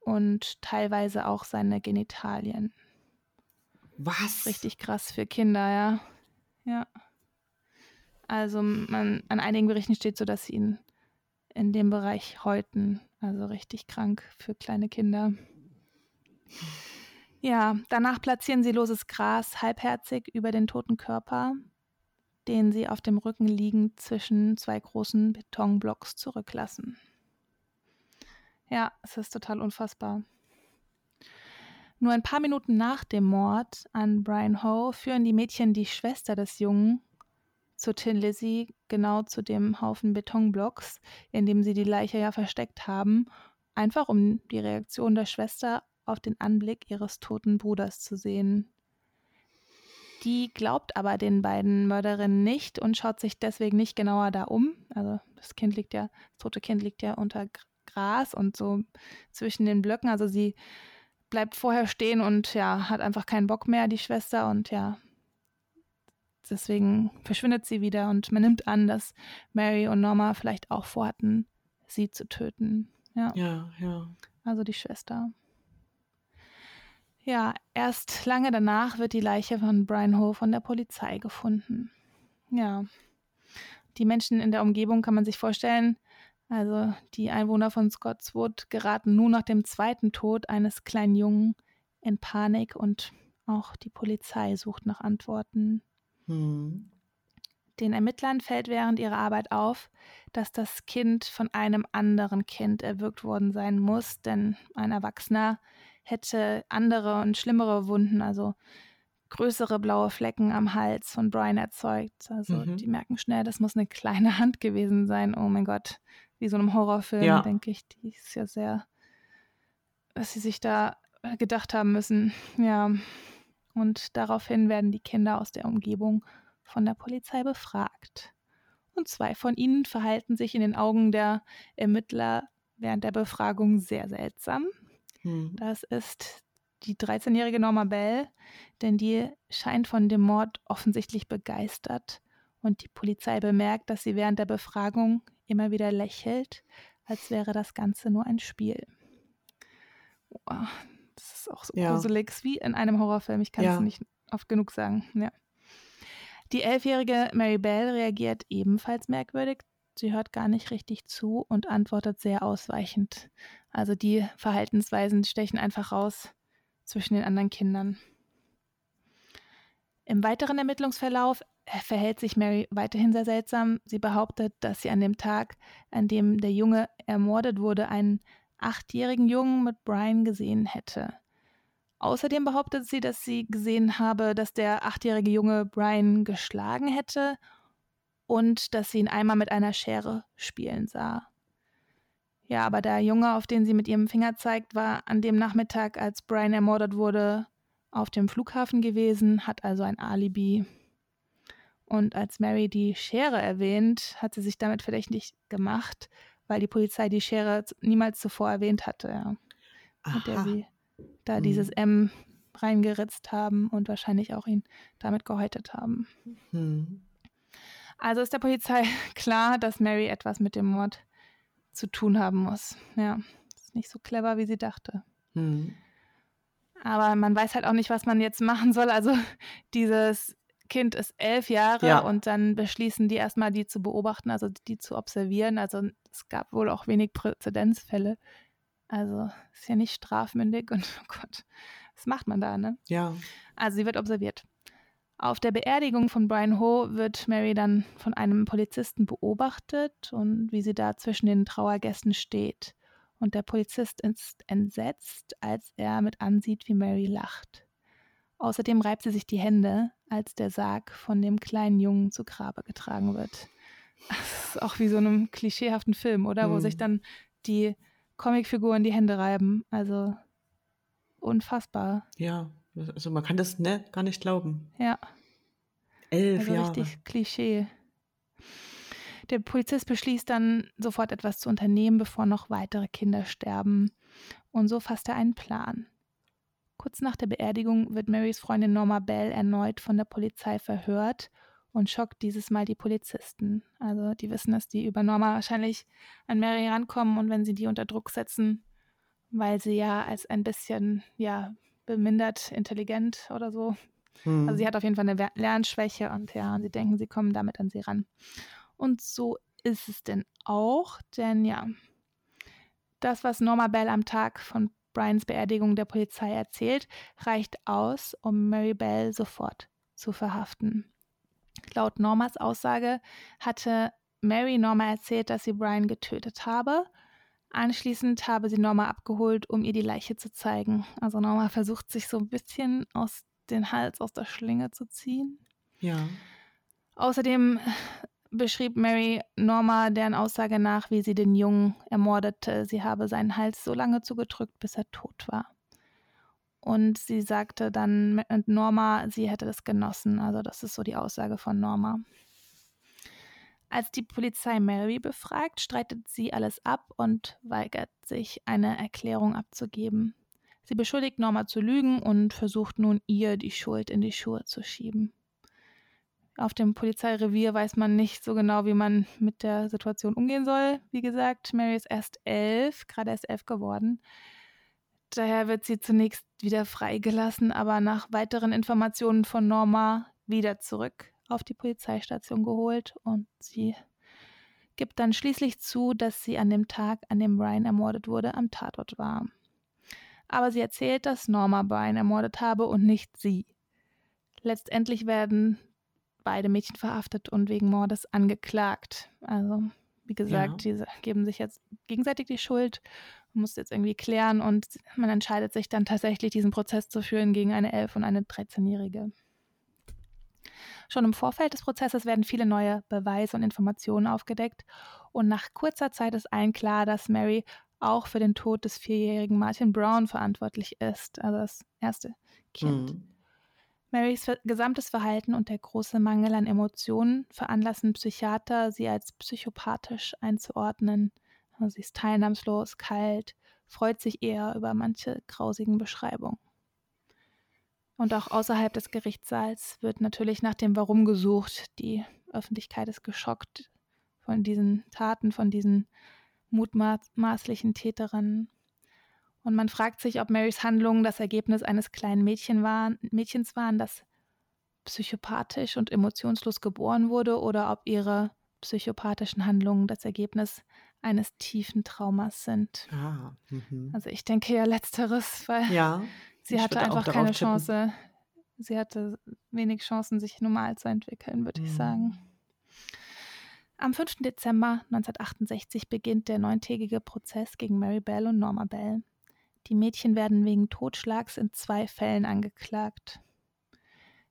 Und teilweise auch seine Genitalien. Was? Richtig krass für Kinder, ja. Ja. Also man, an einigen Berichten steht so, dass sie ihn in dem Bereich häuten. Also richtig krank für kleine Kinder. Ja, danach platzieren sie loses Gras halbherzig über den toten Körper, den sie auf dem Rücken liegend zwischen zwei großen Betonblocks zurücklassen. Ja, es ist total unfassbar. Nur ein paar Minuten nach dem Mord an Brian Ho führen die Mädchen die Schwester des Jungen zu Tin Lizzie, genau zu dem Haufen Betonblocks, in dem sie die Leiche ja versteckt haben, einfach um die Reaktion der Schwester auf den Anblick ihres toten Bruders zu sehen. Die glaubt aber den beiden Mörderinnen nicht und schaut sich deswegen nicht genauer da um. Also das Kind liegt ja, das tote Kind liegt ja unter Gras und so zwischen den Blöcken. Also sie bleibt vorher stehen und ja, hat einfach keinen Bock mehr, die Schwester, und ja, deswegen verschwindet sie wieder und man nimmt an, dass Mary und Norma vielleicht auch vorhatten, sie zu töten. Ja, ja. ja. Also die Schwester. Ja, erst lange danach wird die Leiche von Brian Ho von der Polizei gefunden. Ja. Die Menschen in der Umgebung kann man sich vorstellen, also die Einwohner von Scottswood geraten nun nach dem zweiten Tod eines kleinen Jungen in Panik und auch die Polizei sucht nach Antworten. Hm. Den Ermittlern fällt während ihrer Arbeit auf, dass das Kind von einem anderen Kind erwürgt worden sein muss, denn ein Erwachsener hätte andere und schlimmere Wunden, also größere blaue Flecken am Hals von Brian erzeugt. Also Mhm. die merken schnell, das muss eine kleine Hand gewesen sein. Oh mein Gott, wie so einem Horrorfilm, Ja. denke ich. Die ist ja sehr, dass sie sich da äh, gedacht haben müssen. Ja. Und daraufhin werden die Kinder aus der Umgebung von der Polizei befragt. Und zwei von ihnen verhalten sich in den Augen der Ermittler während der Befragung sehr seltsam. Hm. Das ist die 13-jährige Norma Bell, denn die scheint von dem Mord offensichtlich begeistert und die Polizei bemerkt, dass sie während der Befragung immer wieder lächelt, als wäre das Ganze nur ein Spiel. Boah, das ist auch so Ja. gruselig wie in einem Horrorfilm. Ich kann es Ja. nicht oft genug sagen. Ja. Die elfjährige Mary Bell reagiert ebenfalls merkwürdig. Sie hört gar nicht richtig zu und antwortet sehr ausweichend. Also die Verhaltensweisen stechen einfach raus zwischen den anderen Kindern. Im weiteren Ermittlungsverlauf äh, verhält sich Mary weiterhin sehr seltsam. Sie behauptet, dass sie an dem Tag, an dem der Junge ermordet wurde, einen achtjährigen Jungen mit Brian gesehen hätte. Außerdem behauptet sie, dass sie gesehen habe, dass der achtjährige Junge Brian geschlagen hätte und dass sie ihn einmal mit einer Schere spielen sah. Ja, aber der Junge, auf den sie mit ihrem Finger zeigt, war an dem Nachmittag, als Brian ermordet wurde, auf dem Flughafen gewesen, hat also ein Alibi. Und als Mary die Schere erwähnt, hat sie sich damit verdächtig gemacht, weil die Polizei die Schere niemals zuvor erwähnt hatte, ja. Mit der sie da Mhm. dieses M reingeritzt haben und wahrscheinlich auch ihn damit gehäutet haben. Hm. Also ist der Polizei klar, dass Mary etwas mit dem Mord zu tun haben muss. Ja, ist nicht so clever, wie sie dachte. Hm. Aber man weiß halt auch nicht, was man jetzt machen soll. Also dieses Kind ist elf Jahre Ja. und dann beschließen die erstmal, die zu beobachten, also die zu observieren. Also es gab wohl auch wenig Präzedenzfälle. Also ist ja nicht strafmündig und oh Gott, was macht man da, ne? Ja. Also sie wird observiert. Auf der Beerdigung von Brian Ho wird Mary dann von einem Polizisten beobachtet und wie sie da zwischen den Trauergästen steht. Und der Polizist ist entsetzt, als er mit ansieht, wie Mary lacht. Außerdem reibt sie sich die Hände, als der Sarg von dem kleinen Jungen zu Grabe getragen wird. Das ist auch wie so einem klischeehaften Film, oder? Wo Hm. sich dann die Comicfiguren die Hände reiben. Also unfassbar. Ja. Also man kann das ne, gar nicht glauben. Ja. Elf Also Jahre. richtig Klischee. Der Polizist beschließt dann sofort etwas zu unternehmen, bevor noch weitere Kinder sterben. Und so fasst er einen Plan. Kurz nach der Beerdigung wird Marys Freundin Norma Bell erneut von der Polizei verhört und schockt dieses Mal die Polizisten. Also die wissen, dass die über Norma wahrscheinlich an Mary rankommen und wenn sie die unter Druck setzen, weil sie ja als ein bisschen, ja, bemindert, intelligent oder so Hm. also sie hat auf jeden Fall eine Lernschwäche und ja, sie denken, sie kommen damit an sie ran. Und so ist es denn auch, denn ja, das, was Norma Bell am Tag von Brians Beerdigung der Polizei erzählt, reicht aus, um Mary Bell sofort zu verhaften. Laut Normas Aussage hatte Mary Norma erzählt, dass sie Brian getötet habe. Anschließend habe sie Norma abgeholt, um ihr die Leiche zu zeigen. Also Norma versucht sich so ein bisschen aus den Hals aus der Schlinge zu ziehen. ja. Außerdem beschrieb Mary Norma deren Aussage nach, wie sie den Jungen ermordete. Sie habe seinen Hals so lange zugedrückt, bis er tot war. Und sie sagte dann mit Norma, sie hätte das genossen. Also das ist so die Aussage von Norma. Als die Polizei Mary befragt, streitet sie alles ab und weigert sich, eine Erklärung abzugeben. Sie beschuldigt Norma zu lügen und versucht nun, ihr die Schuld in die Schuhe zu schieben. Auf dem Polizeirevier weiß man nicht so genau, wie man mit der Situation umgehen soll. Wie gesagt, Mary ist erst elf, gerade erst elf geworden. Daher wird sie zunächst wieder freigelassen, aber nach weiteren Informationen von Norma wieder zurück auf die Polizeistation geholt und sie gibt dann schließlich zu, dass sie an dem Tag, an dem Brian ermordet wurde, am Tatort war. Aber sie erzählt, dass Norma Brian ermordet habe und nicht sie. Letztendlich werden beide Mädchen verhaftet und wegen Mordes angeklagt. Also, wie gesagt, Ja. diese geben sich jetzt gegenseitig die Schuld Man muss jetzt irgendwie klären und man entscheidet sich dann tatsächlich, diesen Prozess zu führen gegen eine 11- und eine 13-Jährige. Schon im Vorfeld des Prozesses werden viele neue Beweise und Informationen aufgedeckt und nach kurzer Zeit ist allen klar, dass Mary auch für den Tod des vierjährigen Martin Brown verantwortlich ist, also das erste Kind. Mhm. Marys gesamtes Verhalten und der große Mangel an Emotionen veranlassen Psychiater, sie als psychopathisch einzuordnen. Also sie ist teilnahmslos, kalt, freut sich eher über manche grausigen Beschreibungen. Und auch außerhalb des Gerichtssaals wird natürlich nach dem Warum gesucht. Die Öffentlichkeit ist geschockt von diesen Taten, von diesen mutmaßlichen Täterinnen. Und man fragt sich, ob Marys Handlungen das Ergebnis eines kleinen Mädchen waren, Mädchens waren, das psychopathisch und emotionslos geboren wurde, oder ob ihre psychopathischen Handlungen das Ergebnis eines tiefen Traumas sind. Ah, mhm. also ich denke ja letzteres, weil ja, sie hatte einfach keine Chance. Sie hatte wenig Chancen, sich normal zu entwickeln, würde mhm. ich sagen. Am 5. Dezember 1968 beginnt der neuntägige Prozess gegen Mary Bell und Norma Bell. Die Mädchen werden wegen Totschlags in zwei Fällen angeklagt.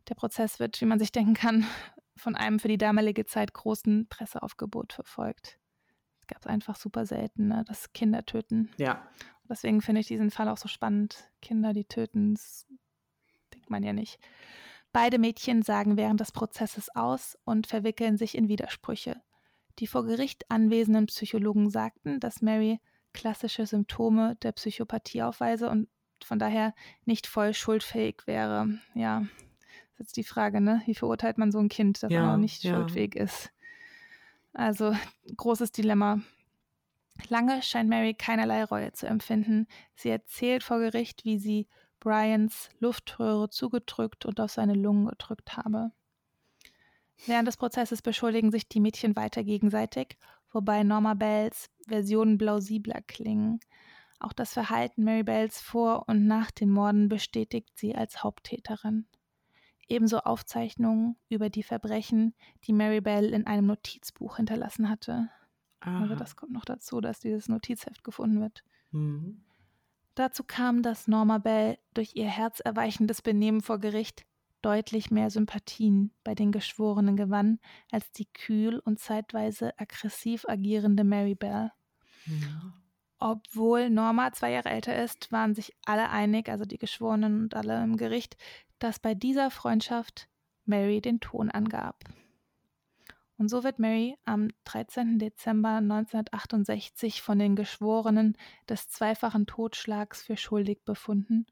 Der Prozess wird, wie man sich denken kann, von einem für die damalige Zeit großen Presseaufgebot verfolgt. Es gab es einfach super selten, ne? das Kinder töten. Ja. Deswegen finde ich diesen Fall auch so spannend. Kinder, die töten, denkt man ja nicht. Beide Mädchen sagen während des Prozesses aus und verwickeln sich in Widersprüche. Die vor Gericht anwesenden Psychologen sagten, dass Mary klassische Symptome der Psychopathie aufweise und von daher nicht voll schuldfähig wäre. Ja, das ist jetzt die Frage, ne? Wie verurteilt man so ein Kind, das ja, auch nicht ja. schuldfähig ist? Also, großes Dilemma. Lange scheint Mary keinerlei Reue zu empfinden. Sie erzählt vor Gericht, wie sie Brians Luftröhre zugedrückt und auf seine Lungen gedrückt habe. Während des Prozesses beschuldigen sich die Mädchen weiter gegenseitig wobei Norma Bells Versionen plausibler klingen. Auch das Verhalten Mary Bells vor und nach den Morden bestätigt sie als Haupttäterin. Ebenso Aufzeichnungen über die Verbrechen, die Mary Bell in einem Notizbuch hinterlassen hatte. Aha. Also das kommt noch dazu, dass dieses Notizheft gefunden wird. Mhm. Dazu kam, dass Norma Bell durch ihr herzerweichendes Benehmen vor Gericht deutlich mehr Sympathien bei den Geschworenen gewann als die kühl und zeitweise aggressiv agierende Mary Bell. Ja. Obwohl Norma zwei Jahre älter ist, waren sich alle einig, also die Geschworenen und alle im Gericht, dass bei dieser Freundschaft Mary den Ton angab. Und so wird Mary am 13. Dezember 1968 von den Geschworenen des zweifachen Totschlags für schuldig befunden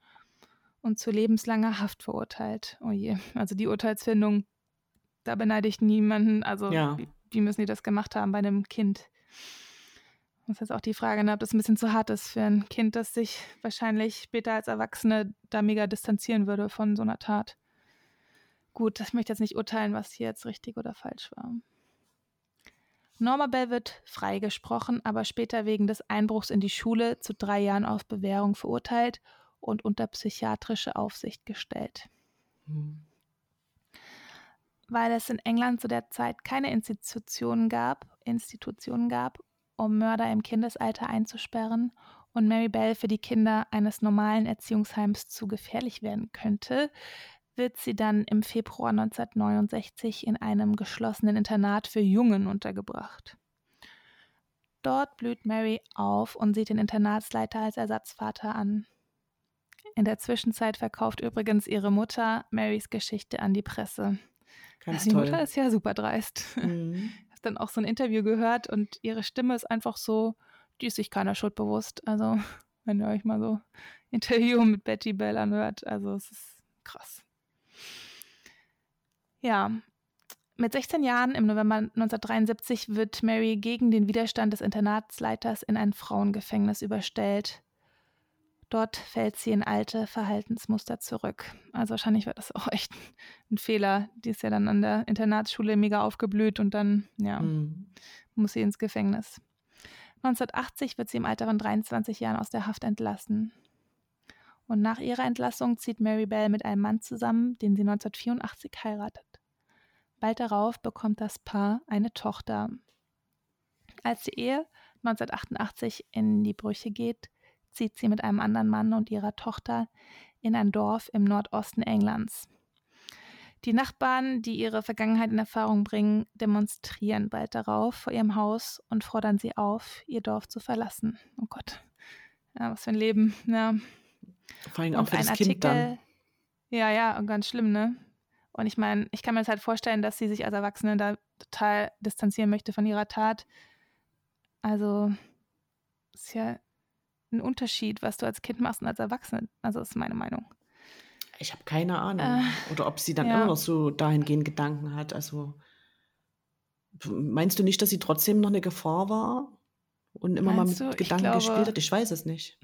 und zu lebenslanger Haft verurteilt. Oh je, also die Urteilsfindung, da beneide ich niemanden. Also ja. wie, wie, müssen die das gemacht haben bei einem Kind? Das ist jetzt auch die Frage, ne, ob das ein bisschen zu hart ist für ein Kind, das sich wahrscheinlich später als Erwachsene da mega distanzieren würde von so einer Tat. Gut, ich möchte jetzt nicht urteilen, was hier jetzt richtig oder falsch war. Norma Bell wird freigesprochen, aber später wegen des Einbruchs in die Schule zu drei Jahren auf Bewährung verurteilt und unter psychiatrische Aufsicht gestellt. Mhm. Weil es in England zu der Zeit keine Institutionen gab, Institutionen gab, um Mörder im Kindesalter einzusperren und Mary Bell für die Kinder eines normalen Erziehungsheims zu gefährlich werden könnte, wird sie dann im Februar 1969 in einem geschlossenen Internat für Jungen untergebracht. Dort blüht Mary auf und sieht den Internatsleiter als Ersatzvater an. In der Zwischenzeit verkauft übrigens ihre Mutter Marys Geschichte an die Presse. Ganz also die toll. Mutter ist ja super dreist. Mhm. Hast dann auch so ein Interview gehört und ihre Stimme ist einfach so, die ist sich keiner Schuld bewusst. Also, wenn ihr euch mal so Interview mit Betty Bell anhört, also es ist krass. Ja, mit 16 Jahren im November 1973 wird Mary gegen den Widerstand des Internatsleiters in ein Frauengefängnis überstellt. Dort fällt sie in alte Verhaltensmuster zurück. Also wahrscheinlich war das auch echt ein Fehler. Die ist ja dann an der Internatsschule mega aufgeblüht und dann, ja, mhm. muss sie ins Gefängnis. 1980 wird sie im Alter von 23 Jahren aus der Haft entlassen. Und nach ihrer Entlassung zieht Mary Bell mit einem Mann zusammen, den sie 1984 heiratet. Bald darauf bekommt das Paar eine Tochter. Als die Ehe 1988 in die Brüche geht, zieht sie mit einem anderen Mann und ihrer Tochter in ein Dorf im Nordosten Englands. Die Nachbarn, die ihre Vergangenheit in Erfahrung bringen, demonstrieren bald darauf vor ihrem Haus und fordern sie auf, ihr Dorf zu verlassen. Oh Gott, ja, was für ein Leben. Ja. Vor allem auch für das Artikel, Kind dann. Ja, ja, ganz schlimm, ne? Und ich meine, ich kann mir das halt vorstellen, dass sie sich als Erwachsene da total distanzieren möchte von ihrer Tat. Also, ist ja ein Unterschied, was du als Kind machst und als Erwachsene. Also, ist meine Meinung. Ich habe keine Ahnung. Äh, Oder ob sie dann ja. immer noch so dahingehend Gedanken hat. Also, meinst du nicht, dass sie trotzdem noch eine Gefahr war und immer meinst mal mit du? Gedanken glaube, gespielt hat? Ich weiß es nicht.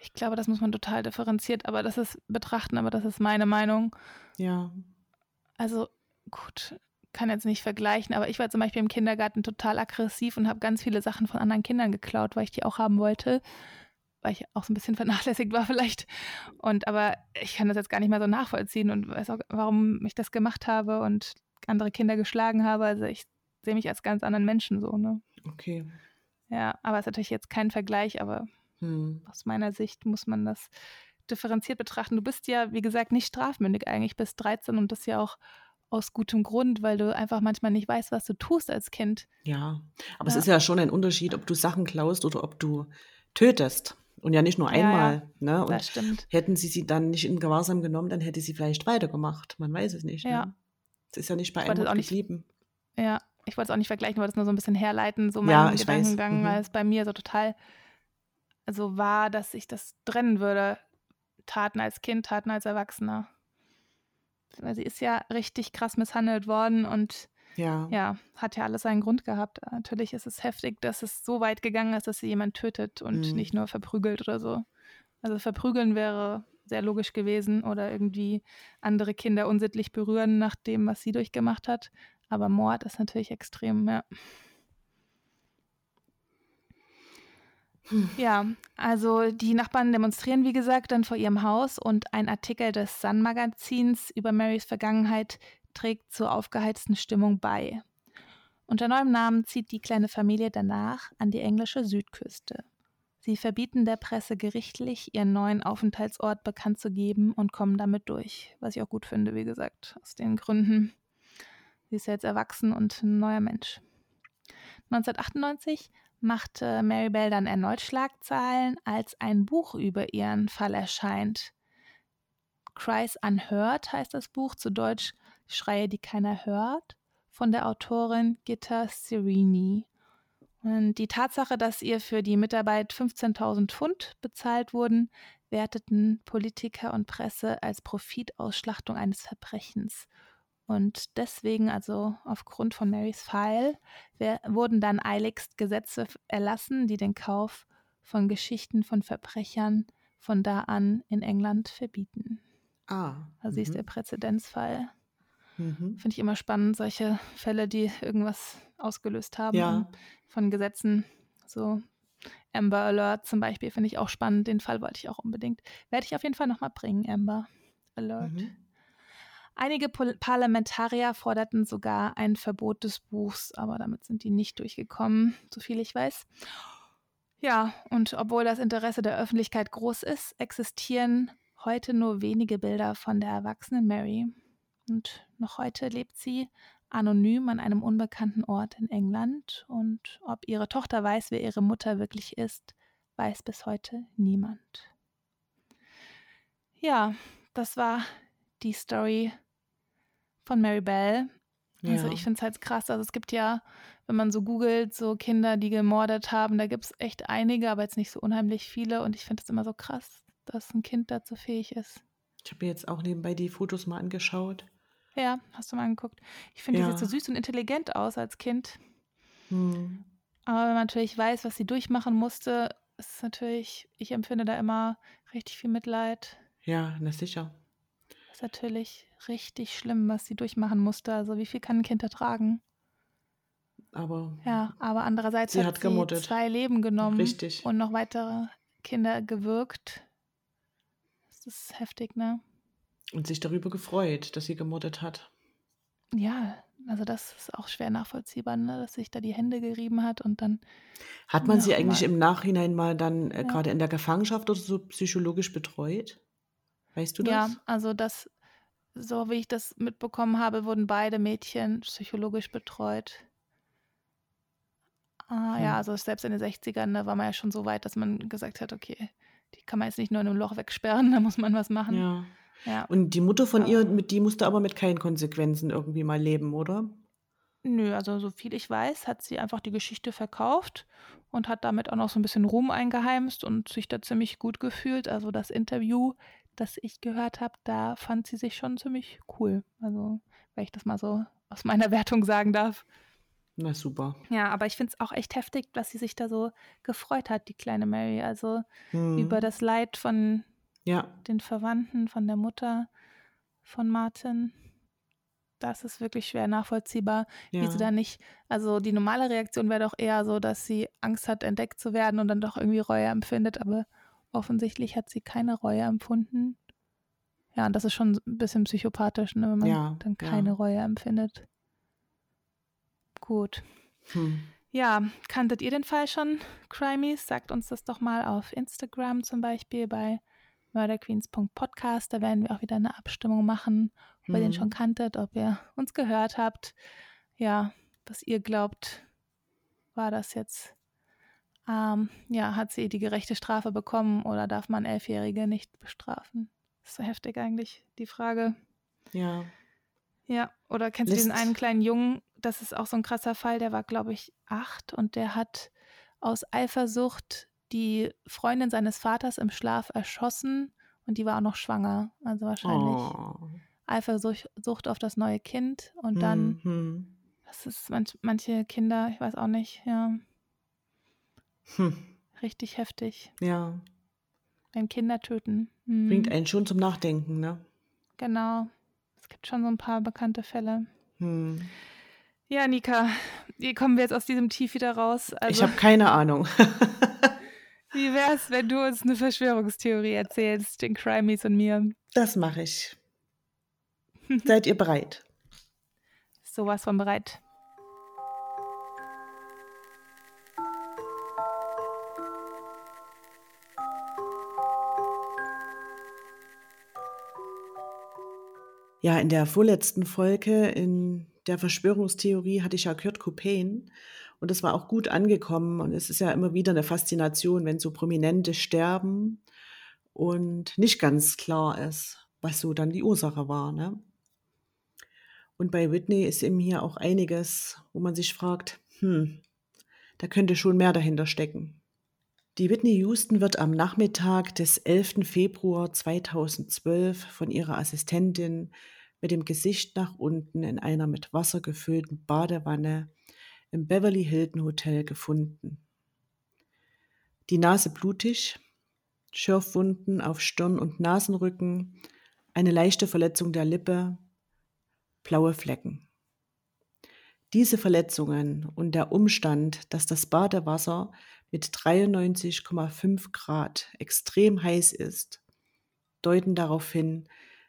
Ich glaube, das muss man total differenziert, aber das ist betrachten, aber das ist meine Meinung. Ja. Also gut, kann jetzt nicht vergleichen, aber ich war zum Beispiel im Kindergarten total aggressiv und habe ganz viele Sachen von anderen Kindern geklaut, weil ich die auch haben wollte, weil ich auch so ein bisschen vernachlässigt war vielleicht. Und aber ich kann das jetzt gar nicht mehr so nachvollziehen und weiß auch, warum ich das gemacht habe und andere Kinder geschlagen habe. Also ich sehe mich als ganz anderen Menschen so, ne? Okay. Ja, aber es ist natürlich jetzt kein Vergleich, aber hm. aus meiner Sicht muss man das differenziert betrachten. Du bist ja, wie gesagt, nicht strafmündig eigentlich, bis 13 und das ja auch aus gutem Grund, weil du einfach manchmal nicht weißt, was du tust als Kind. Ja, aber ja. es ist ja schon ein Unterschied, ob du Sachen klaust oder ob du tötest. Und ja nicht nur einmal. Ja, ja. Ne? Und das stimmt. hätten sie sie dann nicht in Gewahrsam genommen, dann hätte sie vielleicht weitergemacht. Man weiß es nicht. Ja. Ne? Es ist ja nicht bei einem geblieben. Ja, ich wollte es auch nicht vergleichen, wollte es nur so ein bisschen herleiten, so mein ja, Gedankengang, mhm. weil es bei mir so total so war, dass ich das trennen würde. Taten als Kind, Taten als Erwachsener. Weil sie ist ja richtig krass misshandelt worden und ja. ja, hat ja alles seinen Grund gehabt. Natürlich ist es heftig, dass es so weit gegangen ist, dass sie jemand tötet und mhm. nicht nur verprügelt oder so. Also verprügeln wäre sehr logisch gewesen oder irgendwie andere Kinder unsittlich berühren nach dem, was sie durchgemacht hat. Aber Mord ist natürlich extrem, ja. Ja, also die Nachbarn demonstrieren, wie gesagt, dann vor ihrem Haus und ein Artikel des Sun-Magazins über Marys Vergangenheit trägt zur aufgeheizten Stimmung bei. Unter neuem Namen zieht die kleine Familie danach an die englische Südküste. Sie verbieten der Presse gerichtlich, ihren neuen Aufenthaltsort bekannt zu geben und kommen damit durch, was ich auch gut finde, wie gesagt, aus den Gründen. Sie ist ja jetzt erwachsen und ein neuer Mensch. 1998 machte Mary Bell dann erneut Schlagzeilen, als ein Buch über ihren Fall erscheint. Cries Unheard heißt das Buch, zu Deutsch Schreie, die keiner hört, von der Autorin Gitta Serini. Und die Tatsache, dass ihr für die Mitarbeit 15.000 Pfund bezahlt wurden, werteten Politiker und Presse als Profitausschlachtung eines Verbrechens. Und deswegen, also aufgrund von Marys Fall, wurden dann eiligst Gesetze erlassen, die den Kauf von Geschichten von Verbrechern von da an in England verbieten. Ah. Also sie ist mhm. der Präzedenzfall. Mhm. Finde ich immer spannend, solche Fälle, die irgendwas ausgelöst haben ja. von Gesetzen. So Amber Alert zum Beispiel finde ich auch spannend. Den Fall wollte ich auch unbedingt. Werde ich auf jeden Fall nochmal bringen, Amber Alert. Mhm. Einige Parlamentarier forderten sogar ein Verbot des Buchs, aber damit sind die nicht durchgekommen, soviel ich weiß. Ja, und obwohl das Interesse der Öffentlichkeit groß ist, existieren heute nur wenige Bilder von der erwachsenen Mary. Und noch heute lebt sie anonym an einem unbekannten Ort in England. Und ob ihre Tochter weiß, wer ihre Mutter wirklich ist, weiß bis heute niemand. Ja, das war die Story von Mary Bell. Also ja. ich finde es halt krass. Also es gibt ja, wenn man so googelt, so Kinder, die gemordet haben, da gibt es echt einige, aber jetzt nicht so unheimlich viele. Und ich finde es immer so krass, dass ein Kind dazu fähig ist. Ich habe mir jetzt auch nebenbei die Fotos mal angeschaut. Ja, hast du mal angeguckt. Ich finde, ja. die sieht so süß und intelligent aus als Kind. Hm. Aber wenn man natürlich weiß, was sie durchmachen musste, ist natürlich, ich empfinde da immer richtig viel Mitleid. Ja, na sicher ist natürlich richtig schlimm, was sie durchmachen musste. Also wie viel kann ein Kind ertragen? Aber ja, aber andererseits sie hat, gemottet. sie zwei Leben genommen Richtig. und noch weitere Kinder gewirkt. Das ist heftig, ne? Und sich darüber gefreut, dass sie gemottet hat. Ja, Also das ist auch schwer nachvollziehbar, ne? dass sich da die Hände gerieben hat und dann Hat man sie eigentlich nochmal. im Nachhinein mal dann äh, Ja. gerade in der Gefangenschaft oder so psychologisch betreut? Weißt du Ja, das? also das, so wie ich das mitbekommen habe, wurden beide Mädchen psychologisch betreut. Ah, ja, Hm. also selbst in den 60ern, da war man ja schon so weit, dass man gesagt hat, okay, die kann man jetzt nicht nur in einem Loch wegsperren, da muss man was machen. Ja. Ja, Und die Mutter von ihr, aber mit die musste aber mit keinen Konsequenzen irgendwie mal leben, oder? nö, also so viel ich weiß, hat sie einfach die Geschichte verkauft und hat damit auch noch so ein bisschen Ruhm eingeheimst und sich da ziemlich gut gefühlt. Also das Interview, das ich gehört habe, da fand sie sich schon ziemlich cool. Also, wenn ich das mal so aus meiner Wertung sagen darf. Na super. Ja, aber ich finde es auch echt heftig, dass sie sich da so gefreut hat, die kleine Mary. Also über Hm. das Leid von Ja, den Verwandten, von der Mutter von Martin. Das ist wirklich schwer nachvollziehbar, wie sie ja. da nicht, also die normale Reaktion wäre doch eher so, dass sie Angst hat, entdeckt zu werden und dann doch irgendwie Reue empfindet, aber offensichtlich hat sie keine Reue empfunden. Ja, und das ist schon ein bisschen psychopathisch, ne, wenn man Ja, dann keine ja. Reue empfindet. Gut. Hm. Ja, kanntet ihr den Fall schon, Crimies? Sagt uns das doch mal auf Instagram zum Beispiel bei murderqueens.podcast. Da werden wir auch wieder eine Abstimmung machen, ob ihr den schon Hm. kanntet, ob ihr uns gehört habt. Ja, was ihr glaubt, war das jetzt, ähm, ja, hat sie die gerechte Strafe bekommen oder darf man Elfjährige nicht bestrafen? Das ist so heftig eigentlich, die Frage. Ja. Ja, oder kennst du diesen einen kleinen Jungen? Das ist auch so ein krasser Fall, der war, glaube ich, acht und der hat aus Eifersucht die Freundin seines Vaters im Schlaf erschossen und die war auch noch schwanger. Also wahrscheinlich Oh. Eifersucht Sucht auf das neue Kind und dann, Hm, hm. das ist manch, manche Kinder, ich weiß auch nicht, ja, Hm. richtig heftig. Ja. Wenn Kinder töten. Bringt einen schon zum Nachdenken, ne? Genau. Es gibt schon so ein paar bekannte Fälle. Hm. Ja, Nika, wie kommen wir jetzt aus diesem Tief wieder raus? Ich Also, habe keine Ahnung. wie wär's, wenn du uns eine Verschwörungstheorie erzählst, den Crimies und mir? Das mache ich. Seid ihr bereit? Sowas von bereit. Ja, in der vorletzten Folge in der Verschwörungstheorie hatte ich ja Kurt Cobain und das war auch gut angekommen und es ist ja immer wieder eine Faszination, wenn so Prominente sterben und nicht ganz klar ist, was so dann die Ursache war, ne? Und bei Whitney ist eben hier auch einiges, wo man sich fragt, hm, da könnte schon mehr dahinter stecken. Die Whitney Houston wird am Nachmittag des 11. Februar 2012 von ihrer Assistentin mit dem Gesicht nach unten in einer mit Wasser gefüllten Badewanne im Beverly Hilton Hotel gefunden. Die Nase blutig, Schürfwunden auf Stirn und Nasenrücken, eine leichte Verletzung der Lippe, blaue Flecken. Diese Verletzungen und der Umstand, dass das Badewasser mit 93,5 Grad extrem heiß ist, deuten darauf hin,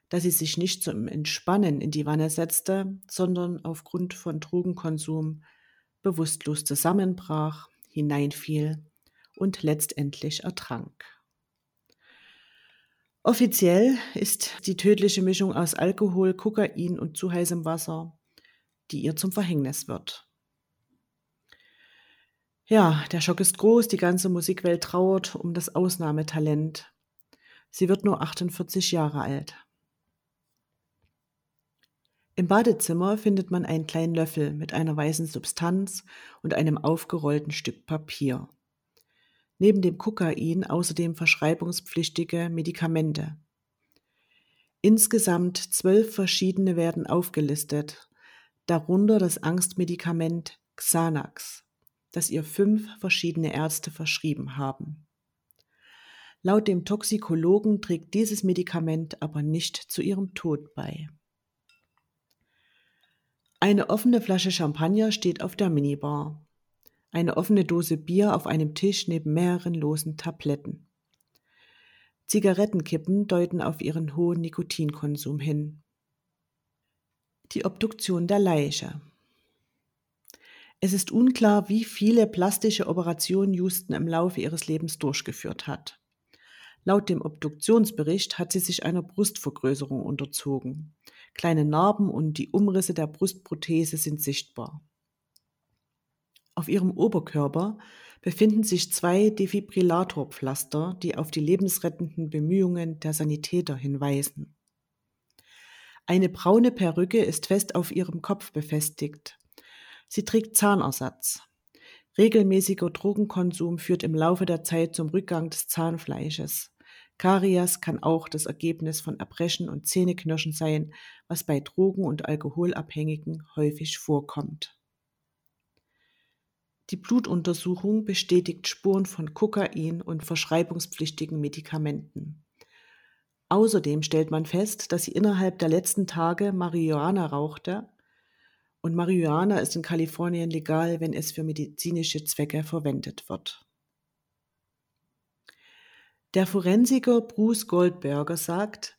dass sie sich nicht zum Entspannen in die Wanne setzte, sondern aufgrund von Drogenkonsum bewusstlos zusammenbrach, hineinfiel und letztendlich ertrank. Offiziell ist die tödliche Mischung aus Alkohol, Kokain und zu heißem Wasser, die ihr zum Verhängnis wird. Ja, der Schock ist groß, die ganze Musikwelt trauert um das Ausnahmetalent. Sie wird nur 48 Jahre alt. Im Badezimmer findet man einen kleinen Löffel mit einer weißen Substanz und einem aufgerollten Stück Papier. Neben dem Kokain außerdem verschreibungspflichtige Medikamente. Insgesamt zwölf verschiedene werden aufgelistet, darunter das Angstmedikament Xanax, das ihr fünf verschiedene Ärzte verschrieben haben. Laut dem Toxikologen trägt dieses Medikament aber nicht zu ihrem Tod bei. Eine offene Flasche Champagner steht auf der Minibar. Eine offene Dose Bier auf einem Tisch neben mehreren losen Tabletten. Zigarettenkippen deuten auf ihren hohen Nikotinkonsum hin. Die Obduktion der Leiche. Es ist unklar, wie viele plastische Operationen Houston im Laufe ihres Lebens durchgeführt hat. Laut dem Obduktionsbericht hat sie sich einer Brustvergrößerung unterzogen. Kleine Narben und die Umrisse der Brustprothese sind sichtbar. Auf ihrem Oberkörper befinden sich zwei Defibrillatorpflaster, die auf die lebensrettenden Bemühungen der Sanitäter hinweisen. Eine braune Perücke ist fest auf ihrem Kopf befestigt. Sie trägt Zahnersatz. Regelmäßiger Drogenkonsum führt im Laufe der Zeit zum Rückgang des Zahnfleisches. Karies kann auch das Ergebnis von Erbrechen und Zähneknirschen sein, was bei Drogen- und Alkoholabhängigen häufig vorkommt. Die Blutuntersuchung bestätigt Spuren von Kokain und verschreibungspflichtigen Medikamenten. Außerdem stellt man fest, dass sie innerhalb der letzten Tage Marihuana rauchte und Marihuana ist in Kalifornien legal, wenn es für medizinische Zwecke verwendet wird. Der Forensiker Bruce Goldberger sagt,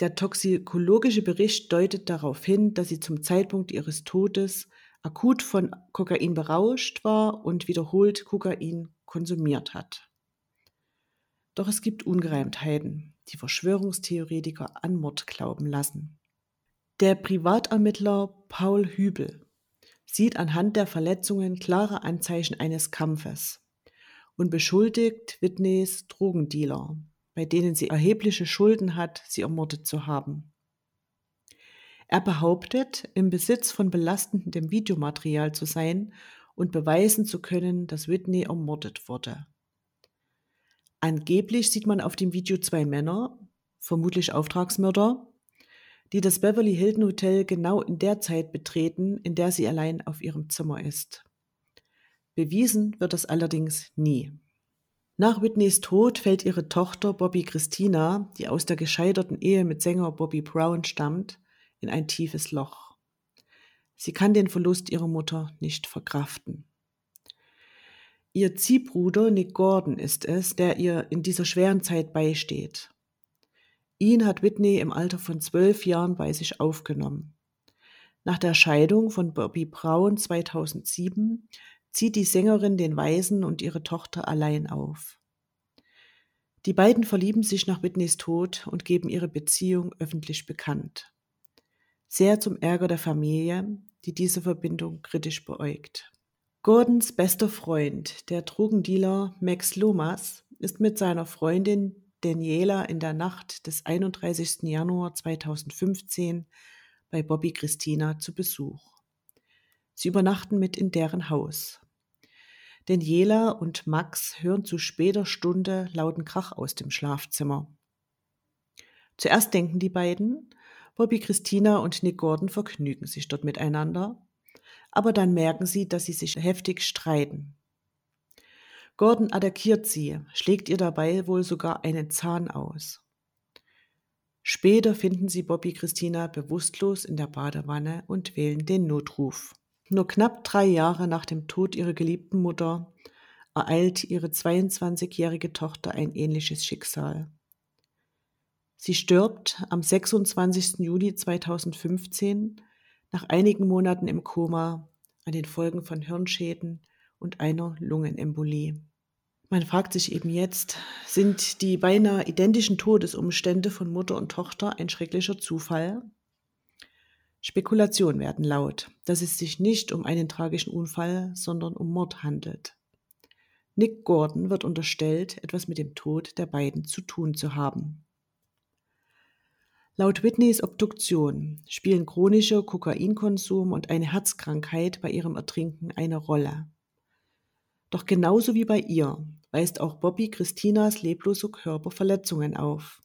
der toxikologische Bericht deutet darauf hin, dass sie zum Zeitpunkt ihres Todes akut von Kokain berauscht war und wiederholt Kokain konsumiert hat. Doch es gibt Ungereimtheiten, die Verschwörungstheoretiker an Mord glauben lassen. Der Privatermittler Paul Hübel sieht anhand der Verletzungen klare Anzeichen eines Kampfes und beschuldigt Whitneys Drogendealer, bei denen sie erhebliche Schulden hat, sie ermordet zu haben. Er behauptet, im Besitz von belastendem Videomaterial zu sein und beweisen zu können, dass Whitney ermordet wurde. Angeblich sieht man auf dem Video zwei Männer, vermutlich Auftragsmörder, die das Beverly Hilton Hotel genau in der Zeit betreten, in der sie allein auf ihrem Zimmer ist. Bewiesen wird das allerdings nie. Nach Whitneys Tod fällt ihre Tochter Bobby Christina, die aus der gescheiterten Ehe mit Sänger Bobby Brown stammt, in ein tiefes Loch. Sie kann den Verlust ihrer Mutter nicht verkraften. Ihr Ziehbruder Nick Gordon ist es, der ihr in dieser schweren Zeit beisteht. Ihn hat Whitney im Alter von zwölf Jahren bei sich aufgenommen. Nach der Scheidung von Bobby Brown 2007 zieht die Sängerin den Waisen und ihre Tochter allein auf. Die beiden verlieben sich nach Whitneys Tod und geben ihre Beziehung öffentlich bekannt sehr zum Ärger der Familie, die diese Verbindung kritisch beäugt. Gordons bester Freund, der Drogendealer Max Lomas, ist mit seiner Freundin Daniela in der Nacht des 31. Januar 2015 bei Bobby Christina zu Besuch. Sie übernachten mit in deren Haus. Daniela und Max hören zu später Stunde lauten Krach aus dem Schlafzimmer. Zuerst denken die beiden, Bobby Christina und Nick Gordon vergnügen sich dort miteinander, aber dann merken sie, dass sie sich heftig streiten. Gordon attackiert sie, schlägt ihr dabei wohl sogar einen Zahn aus. Später finden sie Bobby Christina bewusstlos in der Badewanne und wählen den Notruf. Nur knapp drei Jahre nach dem Tod ihrer geliebten Mutter ereilt ihre 22-jährige Tochter ein ähnliches Schicksal. Sie stirbt am 26. Juli 2015 nach einigen Monaten im Koma an den Folgen von Hirnschäden und einer Lungenembolie. Man fragt sich eben jetzt, sind die beinahe identischen Todesumstände von Mutter und Tochter ein schrecklicher Zufall? Spekulationen werden laut, dass es sich nicht um einen tragischen Unfall, sondern um Mord handelt. Nick Gordon wird unterstellt, etwas mit dem Tod der beiden zu tun zu haben. Laut Whitneys Obduktion spielen chronischer Kokainkonsum und eine Herzkrankheit bei ihrem Ertrinken eine Rolle. Doch genauso wie bei ihr weist auch Bobby Christinas lebloser Körper Verletzungen auf.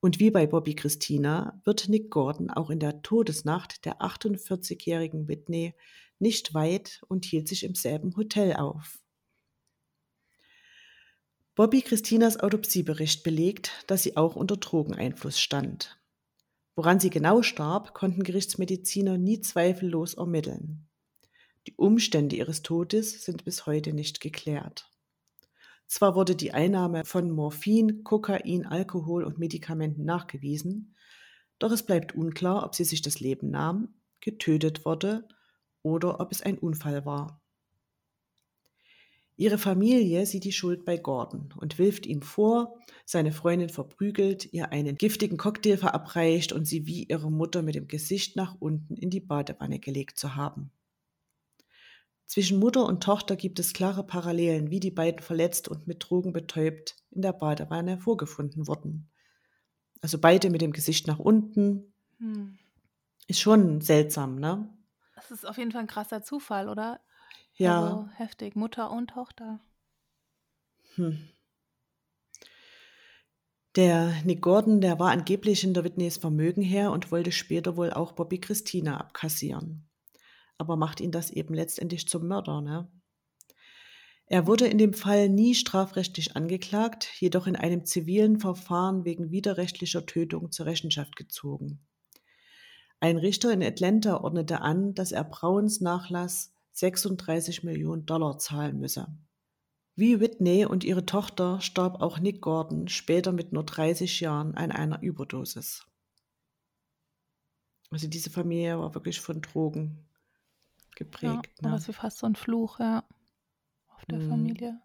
Und wie bei Bobby Christina wird Nick Gordon auch in der Todesnacht der 48-jährigen Whitney nicht weit und hielt sich im selben Hotel auf. Bobby Christinas Autopsiebericht belegt, dass sie auch unter Drogeneinfluss stand. Woran sie genau starb, konnten Gerichtsmediziner nie zweifellos ermitteln. Die Umstände ihres Todes sind bis heute nicht geklärt. Zwar wurde die Einnahme von Morphin, Kokain, Alkohol und Medikamenten nachgewiesen, doch es bleibt unklar, ob sie sich das Leben nahm, getötet wurde oder ob es ein Unfall war. Ihre Familie sieht die Schuld bei Gordon und wirft ihm vor, seine Freundin verprügelt, ihr einen giftigen Cocktail verabreicht und sie wie ihre Mutter mit dem Gesicht nach unten in die Badewanne gelegt zu haben. Zwischen Mutter und Tochter gibt es klare Parallelen, wie die beiden verletzt und mit Drogen betäubt in der Badewanne vorgefunden wurden. Also beide mit dem Gesicht nach unten. Hm. Ist schon seltsam, ne? Das ist auf jeden Fall ein krasser Zufall, oder? Ja. Also heftig, Mutter und Tochter. Hm. Der Nick Gordon, der war angeblich in der Whitneys Vermögen her und wollte später wohl auch Bobby Christina abkassieren. Aber macht ihn das eben letztendlich zum Mörder, ne? Er wurde in dem Fall nie strafrechtlich angeklagt, jedoch in einem zivilen Verfahren wegen widerrechtlicher Tötung zur Rechenschaft gezogen. Ein Richter in Atlanta ordnete an, dass er Browns Nachlass 36 Millionen Dollar zahlen müsse. Wie Whitney und ihre Tochter starb auch Nick Gordon später mit nur 30 Jahren an einer Überdosis. Also diese Familie war wirklich von Drogen geprägt. Ja, ne? Das ist fast so ein Fluch, ja, auf der hm. Familie.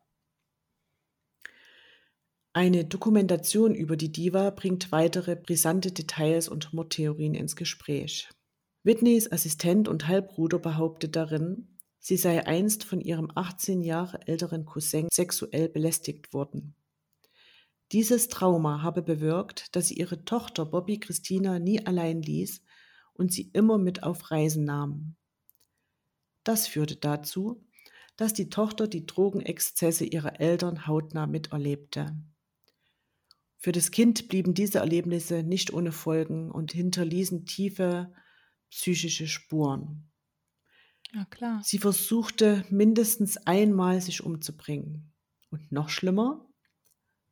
Eine Dokumentation über die Diva bringt weitere brisante Details und Mordtheorien ins Gespräch. Whitneys Assistent und Halbbruder behauptet darin, sie sei einst von ihrem 18 Jahre älteren Cousin sexuell belästigt worden. Dieses Trauma habe bewirkt, dass sie ihre Tochter Bobby Christina nie allein ließ und sie immer mit auf Reisen nahm. Das führte dazu, dass die Tochter die Drogenexzesse ihrer Eltern hautnah miterlebte. Für das Kind blieben diese Erlebnisse nicht ohne Folgen und hinterließen tiefe psychische Spuren. Ja, klar. Sie versuchte mindestens einmal, sich umzubringen. Und noch schlimmer,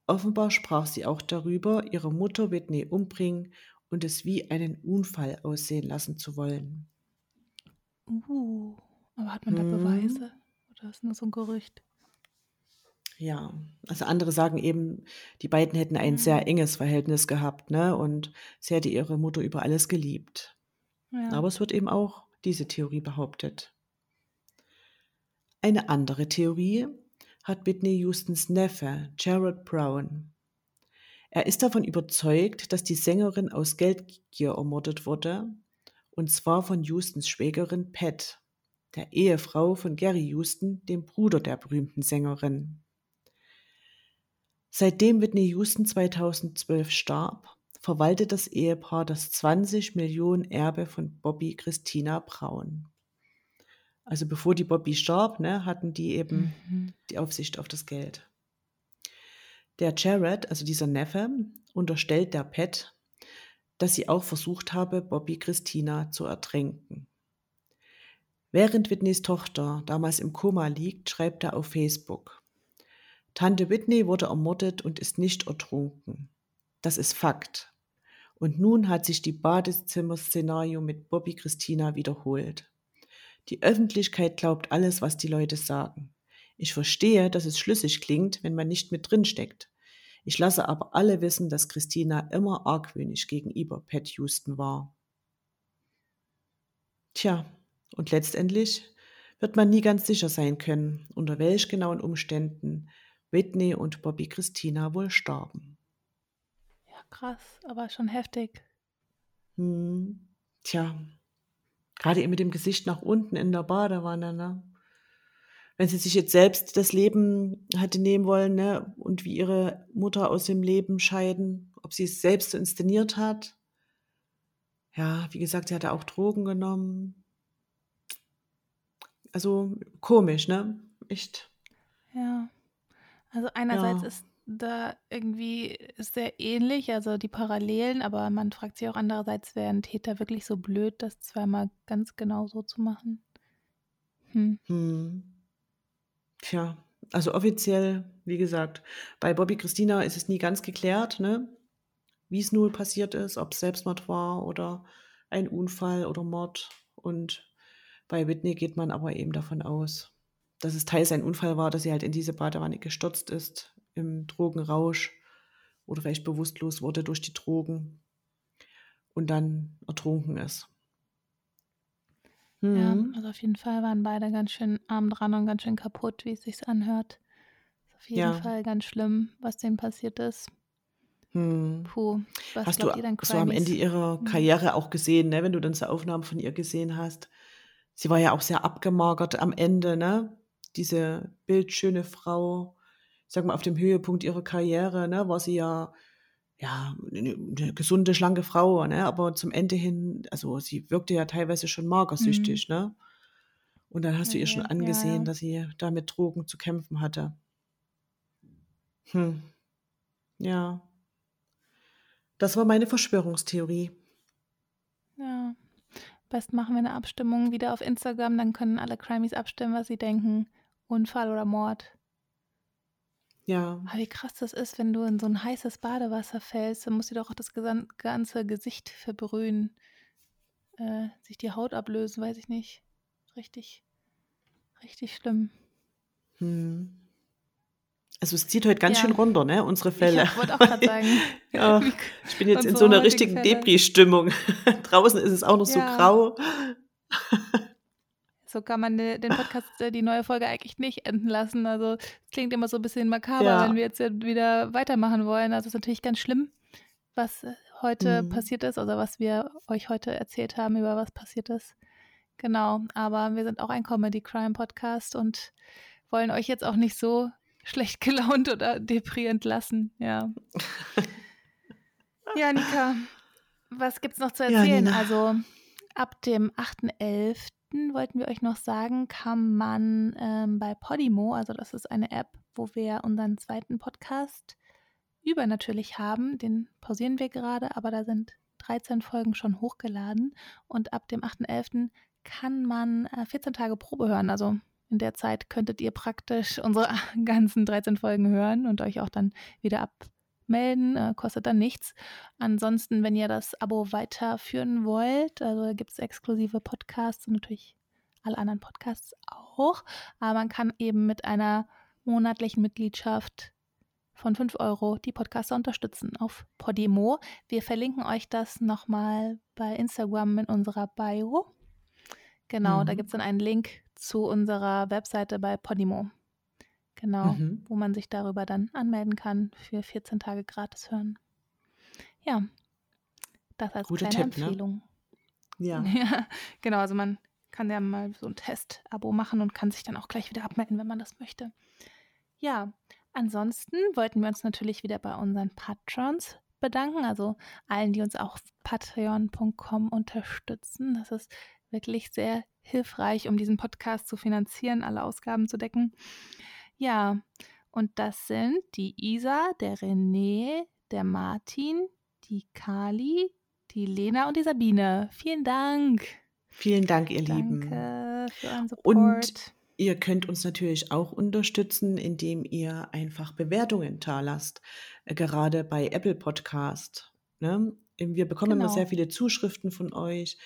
offenbar sprach sie auch darüber, ihre Mutter Whitney umbringen und es wie einen Unfall aussehen lassen zu wollen. Uh, aber hat man da hm. Beweise? Oder ist nur so ein Gerücht? Ja, also andere sagen eben, die beiden hätten ein sehr hm. enges Verhältnis gehabt, ne? Und sie hätte ihre Mutter über alles geliebt. Ja. Aber es wird eben auch diese Theorie behauptet. Eine andere Theorie hat Whitney Houstons Neffe Jared Brown. Er ist davon überzeugt, dass die Sängerin aus Geldgier ermordet wurde, und zwar von Houstons Schwägerin Pat, der Ehefrau von Gary Houston, dem Bruder der berühmten Sängerin. Seitdem Whitney Houston 2012 starb, verwaltet das Ehepaar das 20 Millionen Erbe von Bobby Christina Braun. Also bevor die Bobby starb, ne, hatten die eben mhm. die Aufsicht auf das Geld. Der Jared, also dieser Neffe, unterstellt der Pat, dass sie auch versucht habe, Bobby Christina zu ertränken. Während Whitneys Tochter damals im Koma liegt, schreibt er auf Facebook, Tante Whitney wurde ermordet und ist nicht ertrunken. Das ist Fakt. Und nun hat sich die Badezimmer-Szenario mit Bobby Christina wiederholt. Die Öffentlichkeit glaubt alles, was die Leute sagen. Ich verstehe, dass es schlüssig klingt, wenn man nicht mit drin steckt. Ich lasse aber alle wissen, dass Christina immer argwöhnisch gegenüber Pat Houston war. Tja, und letztendlich wird man nie ganz sicher sein können, unter welch genauen Umständen Whitney und Bobby Christina wohl starben krass, aber schon heftig. Hm. Tja, gerade eben mit dem Gesicht nach unten in der Badewanne, ne? Wenn sie sich jetzt selbst das Leben hätte nehmen wollen, ne? Und wie ihre Mutter aus dem Leben scheiden, ob sie es selbst so inszeniert hat. Ja, wie gesagt, sie hatte auch Drogen genommen. Also komisch, ne? Echt. Ja. Also einerseits ja. ist da irgendwie sehr ähnlich, also die Parallelen, aber man fragt sich auch andererseits, wäre ein Täter wirklich so blöd, das zweimal ganz genau so zu machen? Hm. Hm. Tja, also offiziell, wie gesagt, bei Bobby Christina ist es nie ganz geklärt, ne? wie es nun passiert ist, ob es Selbstmord war oder ein Unfall oder Mord. Und bei Whitney geht man aber eben davon aus, dass es teils ein Unfall war, dass sie halt in diese Badewanne gestürzt ist, im Drogenrausch oder vielleicht bewusstlos wurde durch die Drogen und dann ertrunken ist. Mhm. Ja, also auf jeden Fall waren beide ganz schön arm dran und ganz schön kaputt, wie es sich anhört. Ist auf jeden ja. Fall ganz schlimm, was denen passiert ist. Hm. Puh, was hast du, ihr dann du am Ende ihrer hm. Karriere auch gesehen, ne? wenn du dann so Aufnahmen von ihr gesehen hast? Sie war ja auch sehr abgemagert am Ende, ne? Diese bildschöne Frau, sag mal, auf dem Höhepunkt ihrer Karriere, ne, war sie ja ja, eine, gesunde, schlanke Frau, ne? Aber zum Ende hin, also sie wirkte ja teilweise schon magersüchtig, mhm. ne? Und dann hast du ihr schon angesehen, ja. dass sie da mit Drogen zu kämpfen hatte. Hm. Ja. Das war meine Verschwörungstheorie. Ja. Best machen wir eine Abstimmung wieder auf Instagram, dann können alle Crimies abstimmen, was sie denken. Unfall oder Mord. Ja. Aber wie krass das ist, wenn du in so ein heißes Badewasser fällst, dann muss dir doch auch das ganze Gesicht verbrühen. Äh, sich die Haut ablösen, weiß ich nicht. Richtig, richtig schlimm. Hm. Also es zieht heute ganz ja. schön runter, ne, unsere Fälle. Ich wollte auch gerade sagen. ja, ich bin jetzt in so einer richtigen Depri-Stimmung. Draußen ist es auch noch ja. so grau. So kann man den Podcast, äh, die neue Folge eigentlich nicht enden lassen. Also es klingt immer so ein bisschen makaber, ja. wenn wir jetzt wieder weitermachen wollen. Also es ist natürlich ganz schlimm, was äh, heute mhm. passiert ist, oder was wir euch heute erzählt haben, über was passiert ist. Genau, aber wir sind auch ein Comedy-Crime-Podcast und wollen euch jetzt auch nicht so schlecht gelaunt oder deprimiert lassen. Ja. ja, Nika, was gibt's noch zu erzählen? Ja, also ab dem 8.11 wollten wir euch noch sagen, kann man ähm, bei Podimo, also das ist eine App, wo wir unseren zweiten Podcast übernatürlich haben. Den pausieren wir gerade, aber da sind 13 Folgen schon hochgeladen. Und ab dem 8.11. kann man äh, 14 Tage Probe hören. Also in der Zeit könntet ihr praktisch unsere ganzen 13 Folgen hören und euch auch dann wieder abmelden. Äh, kostet dann nichts. Ansonsten, wenn ihr das Abo weiterführen wollt, also gibt es exklusive Podcasts und natürlich alle anderen Podcasts auch. Aber man kann eben mit einer monatlichen Mitgliedschaft von 5 Euro die Podcaster unterstützen auf Podimo. Wir verlinken euch das nochmal bei Instagram in unserer Bio. Genau, mhm. da gibt es dann einen Link zu unserer Webseite bei Podimo. Genau, mhm. wo man sich darüber dann anmelden kann für 14 Tage gratis hören. Ja, das als Gute kleine Tipp, ne? Empfehlung. Ne? Ja. ja. Genau, also man kann ja mal so ein Test-Abo machen und kann sich dann auch gleich wieder abmelden, wenn man das möchte. Ja, ansonsten wollten wir uns natürlich wieder bei unseren Patrons bedanken, also allen, die uns auch auf patreon.com unterstützen. Das ist wirklich sehr hilfreich, um diesen Podcast zu finanzieren, alle Ausgaben zu decken. Ja, und das sind die Isa, der René, der Martin, die Kali, die Lena und die Sabine. Vielen Dank. Vielen Dank, ihr Danke Lieben. Für euren Support. Und ihr könnt uns natürlich auch unterstützen, indem ihr einfach Bewertungen da lasst, äh, gerade bei Apple Podcast. Ne? Wir bekommen genau. immer sehr viele Zuschriften von euch,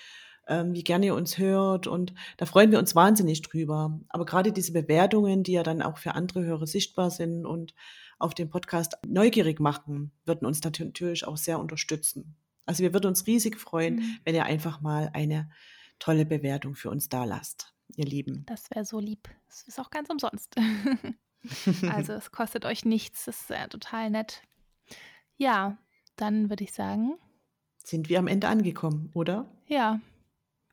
ähm, wie gerne ihr uns hört und da freuen wir uns wahnsinnig drüber. Aber gerade diese Bewertungen, die ja dann auch für andere Hörer sichtbar sind und auf den Podcast neugierig machen, würden uns natürlich auch sehr unterstützen. Also wir würden uns riesig freuen, mhm. wenn ihr einfach mal eine tolle Bewertung für uns da lasst, ihr Lieben. Das wäre so lieb. Es ist auch ganz umsonst. also es kostet euch nichts. Das ist ja total nett. Ja, dann würde ich sagen. Sind wir am Ende angekommen, oder? Ja.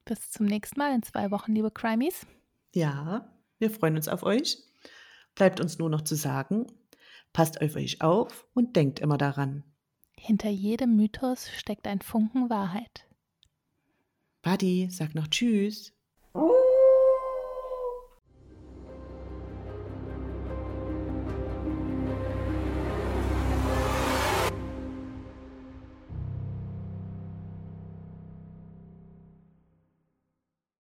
Bis zum nächsten Mal in zwei Wochen, liebe Crimies. Ja, wir freuen uns auf euch. Bleibt uns nur noch zu sagen, passt auf euch auf und denkt immer daran. Hinter jedem Mythos steckt ein Funken Wahrheit. Buddy, sag noch Tschüss.